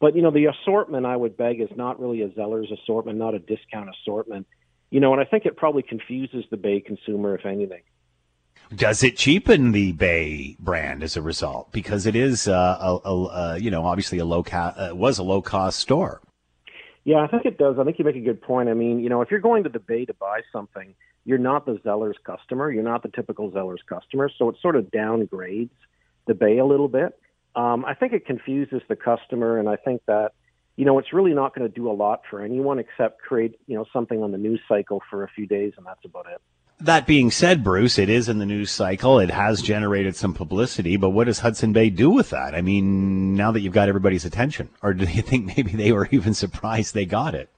But, you know, the assortment I would beg is not really a Zellers assortment, not a discount assortment. You know, and I think it probably confuses the Bay consumer, if anything. Does it cheapen the Bay brand as a result? Because it is, uh, a, a, a, you know, obviously a low cost, uh, was a low cost store. Yeah, I think it does. I think you make a good point. I mean, you know, if you're going to the Bay to buy something, you're not the Zellers customer. You're not the typical Zellers customer. So it sort of downgrades the Bay a little bit. Um, I think it confuses the customer, and I think that you know it's really not going to do a lot for anyone except create you know something on the news cycle for a few days, and that's about it. That being said, Bruce, it is in the news cycle. It has generated some publicity, but what does Hudson Bay do with that? I mean, now that you've got everybody's attention, or do you think maybe they were even surprised they got it?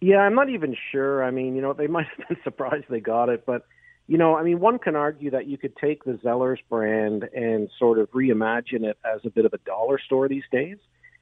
Yeah, I'm not even sure. I mean, you know, they might have been surprised they got it, but you know, I mean, one can argue that you could take the Zellers brand and sort of reimagine it as a bit of a dollar store these days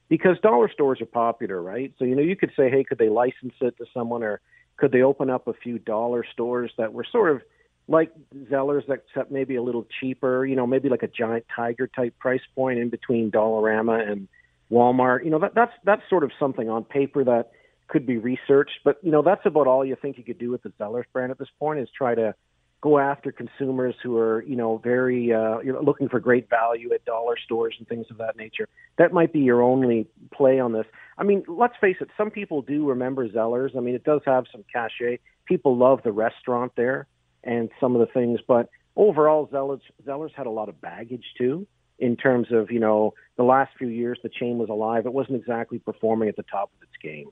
because dollar stores are popular, right? So, you know, you could say, hey, could they license it to someone or could they open up a few dollar stores that were sort of like Zellers, except maybe a little cheaper, you know, maybe like a giant tiger type price point in between Dollarama and Walmart. You know, that, that's that's sort of something on paper that could be researched, but you know, that's about all you think you could do with the Zellers brand at this point is try to go after consumers who are, you know, very uh, you're looking for great value at dollar stores and things of that nature. That might be your only play on this. I mean, let's face it, some people do remember Zellers. I mean, it does have some cachet. People love the restaurant there and some of the things, but overall, Zellers Zellers had a lot of baggage too. In terms of, you know, the last few years the chain was alive, it wasn't exactly performing at the top of its game.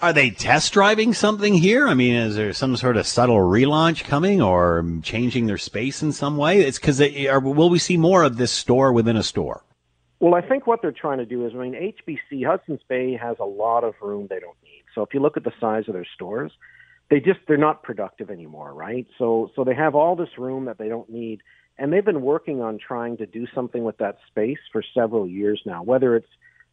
Are they test driving something here? I mean, is there some sort of subtle relaunch coming or changing their space in some way? It's because will we see more of this store within a store? Well, I think what they're trying to do is, I mean, HBC Hudson's Bay has a lot of room they don't need. So if you look at the size of their stores, they just they're not productive anymore, right? So so they have all this room that they don't need, and they've been working on trying to do something with that space for several years now. Whether it's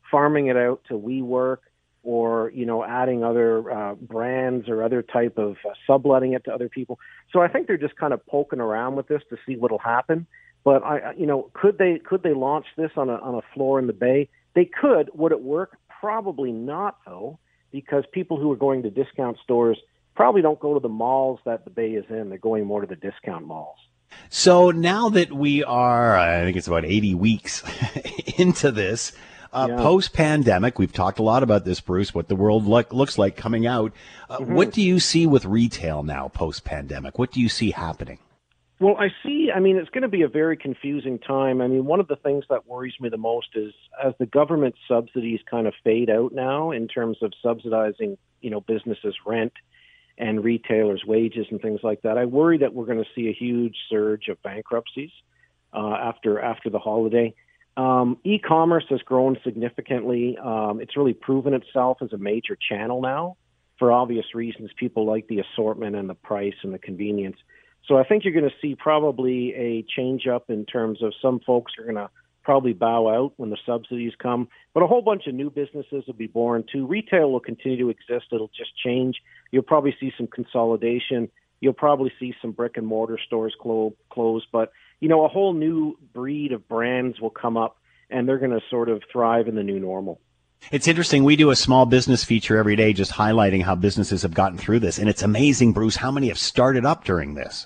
farming it out to WeWork or you know adding other uh, brands or other type of uh, subletting it to other people. So I think they're just kind of poking around with this to see what'll happen. But I, you know, could they could they launch this on a on a floor in the bay? They could. Would it work? Probably not, though, because people who are going to discount stores probably don't go to the malls that the bay is in. They're going more to the discount malls. So now that we are, I think it's about 80 weeks into this, uh, yeah. Post pandemic, we've talked a lot about this, Bruce, what the world look, looks like coming out. Uh, mm-hmm. What do you see with retail now, post pandemic? What do you see happening? Well, I see. I mean, it's going to be a very confusing time. I mean, one of the things that worries me the most is as the government subsidies kind of fade out now in terms of subsidizing, you know, businesses' rent and retailers' wages and things like that. I worry that we're going to see a huge surge of bankruptcies uh, after after the holiday. Um, e-commerce has grown significantly. Um, it's really proven itself as a major channel now for obvious reasons. People like the assortment and the price and the convenience. So I think you're going to see probably a change up in terms of some folks are going to probably bow out when the subsidies come, but a whole bunch of new businesses will be born too. Retail will continue to exist. It'll just change. You'll probably see some consolidation. You'll probably see some brick and mortar stores clo- close, but you know, a whole new breed of brands will come up and they're going to sort of thrive in the new normal. It's interesting. We do a small business feature every day just highlighting how businesses have gotten through this. And it's amazing, Bruce, how many have started up during this.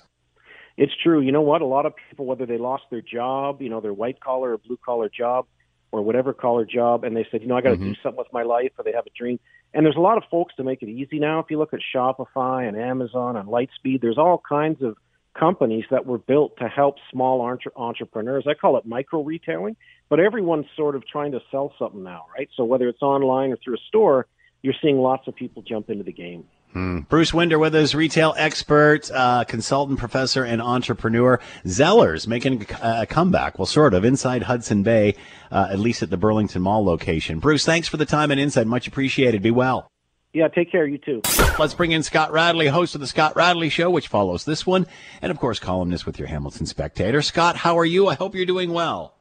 It's true. You know what? A lot of people, whether they lost their job, you know, their white collar or blue collar job or whatever collar job, and they said, you know, I got to mm-hmm. do something with my life or they have a dream. And there's a lot of folks to make it easy now. If you look at Shopify and Amazon and Lightspeed, there's all kinds of companies that were built to help small entre- entrepreneurs. I call it micro retailing, but everyone's sort of trying to sell something now, right? So whether it's online or through a store, you're seeing lots of people jump into the game. Hmm. Bruce Winder with us, retail expert, uh, consultant, professor, and entrepreneur. Zellers making a comeback, well, sort of, inside Hudson Bay, uh, at least at the Burlington Mall location. Bruce, thanks for the time and insight. Much appreciated. Be well. Yeah, take care. You too. Let's bring in Scott Radley, host of the Scott Radley Show, which follows this one, and of course, columnist with your Hamilton Spectator. Scott, how are you? I hope you're doing well.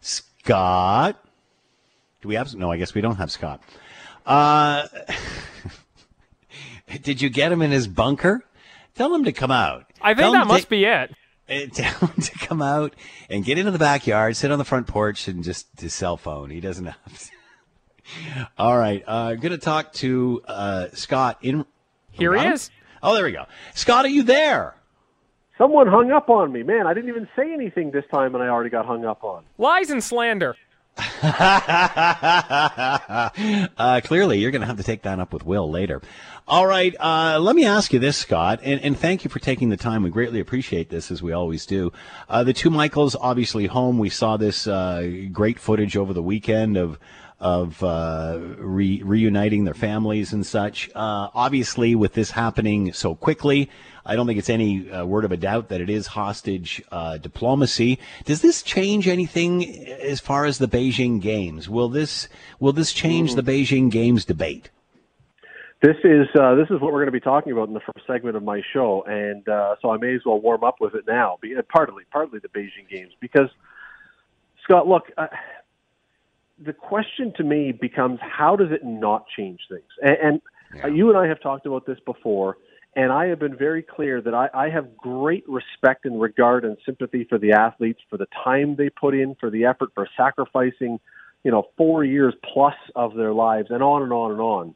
Scott, do we have? No, I guess we don't have Scott. Uh, did you get him in his bunker? Tell him to come out. I think that must be it. Uh, tell him to come out and get into the backyard, sit on the front porch, and just his cell phone. He doesn't have. To. All right. Uh, going to talk to uh, Scott in. Here he is. Oh, there we go. Scott, are you there? Someone hung up on me. Man, I didn't even say anything this time, and I already got hung up on. Lies and slander. uh, clearly, you're going to have to take that up with Will later. All right, uh, let me ask you this, Scott, and, and, thank you for taking the time. We greatly appreciate this, as we always do. Uh, the two Michaels, obviously home. We saw this uh, great footage over the weekend of of uh, re- reuniting their families and such. Uh, obviously, with this happening so quickly, I don't think it's any uh, word of a doubt that it is hostage uh, diplomacy. Does this change anything as far as the Beijing Games? Will this will this change the Beijing Games debate? This is uh, this is what we're going to be talking about in the first segment of my show, and uh, so I may as well warm up with it now. Partly, partly the Beijing Games, because Scott, look, the question to me becomes how does it not change things? And, and yeah. you and I have talked about this before, and I have been very clear that I, I have great respect and regard and sympathy for the athletes, for the time they put in, for the effort, for sacrificing, you know, four years plus of their lives, and on and on and on.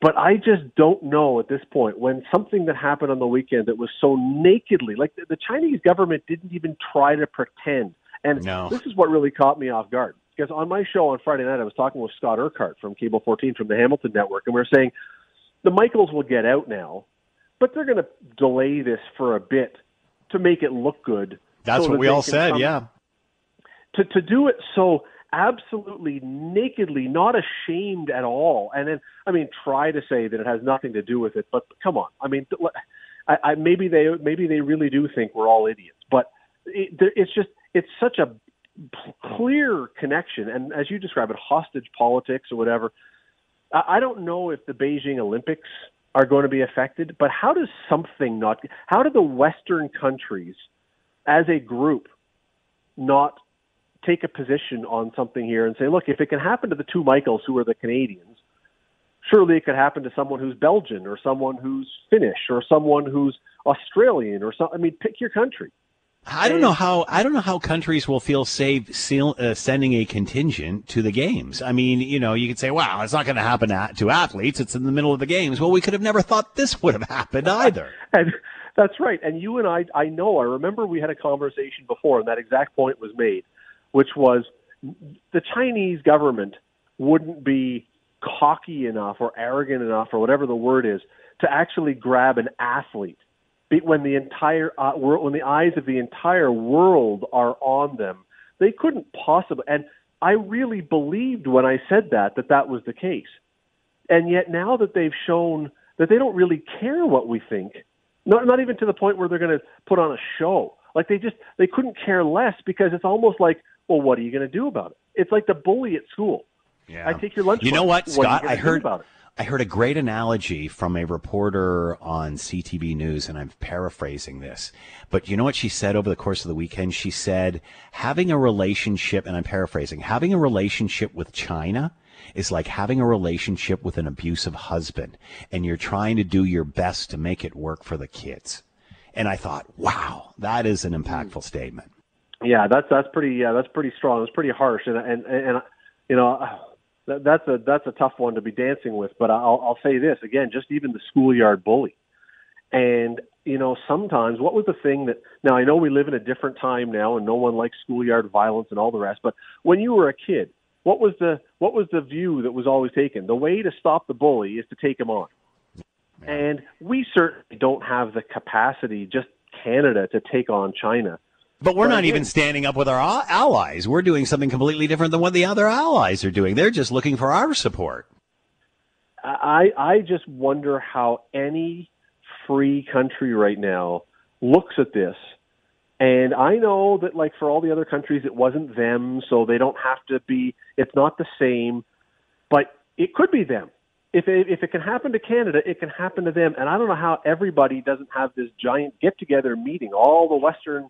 But I just don't know at this point when something that happened on the weekend that was so nakedly, like the, the Chinese government didn't even try to pretend. And no. this is what really caught me off guard because on my show on Friday night, I was talking with Scott Urquhart from Cable 14 from the Hamilton Network, and we were saying the Michaels will get out now, but they're going to delay this for a bit to make it look good. That's so what that we all said, come- yeah. To to do it so absolutely nakedly, not ashamed at all, and then I mean, try to say that it has nothing to do with it, but come on, I mean, I, I maybe they maybe they really do think we're all idiots, but it, it's just it's such a clear connection, and as you describe it, hostage politics or whatever. I don't know if the Beijing Olympics are going to be affected, but how does something not? How do the Western countries, as a group, not take a position on something here and say, look, if it can happen to the two Michaels who are the Canadians, surely it could happen to someone who's Belgian or someone who's Finnish or someone who's Australian or some. I mean, pick your country. I don't know how I don't know how countries will feel safe seal, uh, sending a contingent to the games. I mean, you know, you could say, "Wow, it's not going to happen to athletes. It's in the middle of the games." Well, we could have never thought this would have happened either. and that's right. And you and I, I know, I remember we had a conversation before, and that exact point was made, which was the Chinese government wouldn't be cocky enough or arrogant enough or whatever the word is to actually grab an athlete when the entire uh, world, when the eyes of the entire world are on them, they couldn't possibly. And I really believed when I said that that that was the case. And yet now that they've shown that they don't really care what we think, not not even to the point where they're going to put on a show. Like they just they couldn't care less because it's almost like, well, what are you going to do about it? It's like the bully at school. Yeah. I take your lunch. You know what, Scott? What I heard about it. I heard a great analogy from a reporter on CTV News, and I'm paraphrasing this. But you know what she said over the course of the weekend? She said, having a relationship, and I'm paraphrasing, having a relationship with China is like having a relationship with an abusive husband, and you're trying to do your best to make it work for the kids. And I thought, wow, that is an hmm. impactful statement. Yeah, that's that's pretty. Yeah, that's pretty strong. It's pretty harsh, and and and you know that, that's a that's a tough one to be dancing with. But I'll, I'll say this again: just even the schoolyard bully, and you know sometimes what was the thing that now I know we live in a different time now, and no one likes schoolyard violence and all the rest. But when you were a kid, what was the what was the view that was always taken? The way to stop the bully is to take him on, and we certainly don't have the capacity, just Canada, to take on China. But we're not even standing up with our allies. We're doing something completely different than what the other allies are doing. They're just looking for our support. I I just wonder how any free country right now looks at this. And I know that like for all the other countries it wasn't them, so they don't have to be it's not the same, but it could be them. If it, if it can happen to Canada, it can happen to them. And I don't know how everybody doesn't have this giant get together meeting, all the Western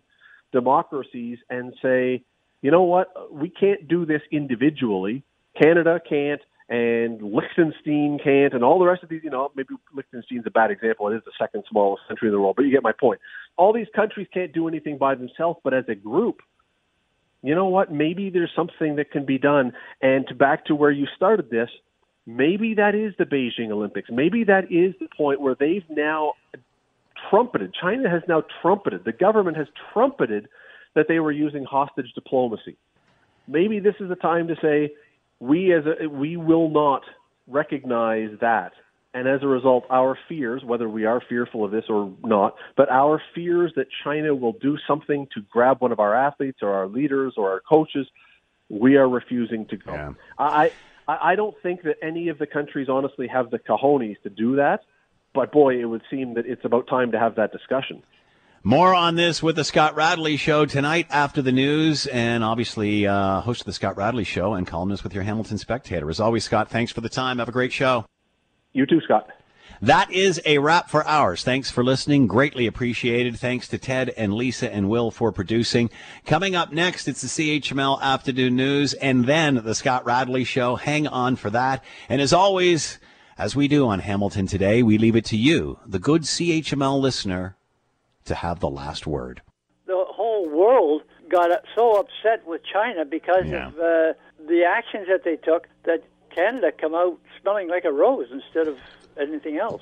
democracies, and say, you know what, we can't do this individually. Canada can't, and Liechtenstein can't, and all the rest of these, you know, maybe Liechtenstein's a bad example. It is the second smallest country in the world, but you get my point. All these countries can't do anything by themselves, but as a group, you know what? Maybe there's something that can be done. And to back to where you started this, maybe that is the Beijing Olympics. Maybe that is the point where they've now trumpeted. China has now trumpeted. The government has trumpeted that they were using hostage diplomacy. maybe this is the time to say we as a, we will not recognize that. And as a result, our fears, whether we are fearful of this or not, but our fears that China will do something to grab one of our athletes or our leaders or our coaches, we are refusing to go. Yeah. I, I I don't think that any of the countries honestly have the cojones to do that. But boy, it would seem that it's about time to have that discussion. More on this with the Scott Radley Show tonight after the news, and obviously uh, host of the Scott Radley Show and columnist with your Hamilton Spectator. As always, Scott, thanks for the time. Have a great show. You too, Scott. That is a wrap for ours. Thanks for listening. Greatly appreciated. Thanks to Ted and Lisa and Will for producing. Coming up next, it's the CHML Afternoon News and then the Scott Radley Show. Hang on for that. And as always, as we do on Hamilton today, we leave it to you, the good CHML listener, to have the last word. The whole world got so upset with China because Yeah. of uh, the actions that they took that Canada come out smelling like a rose instead of anything else.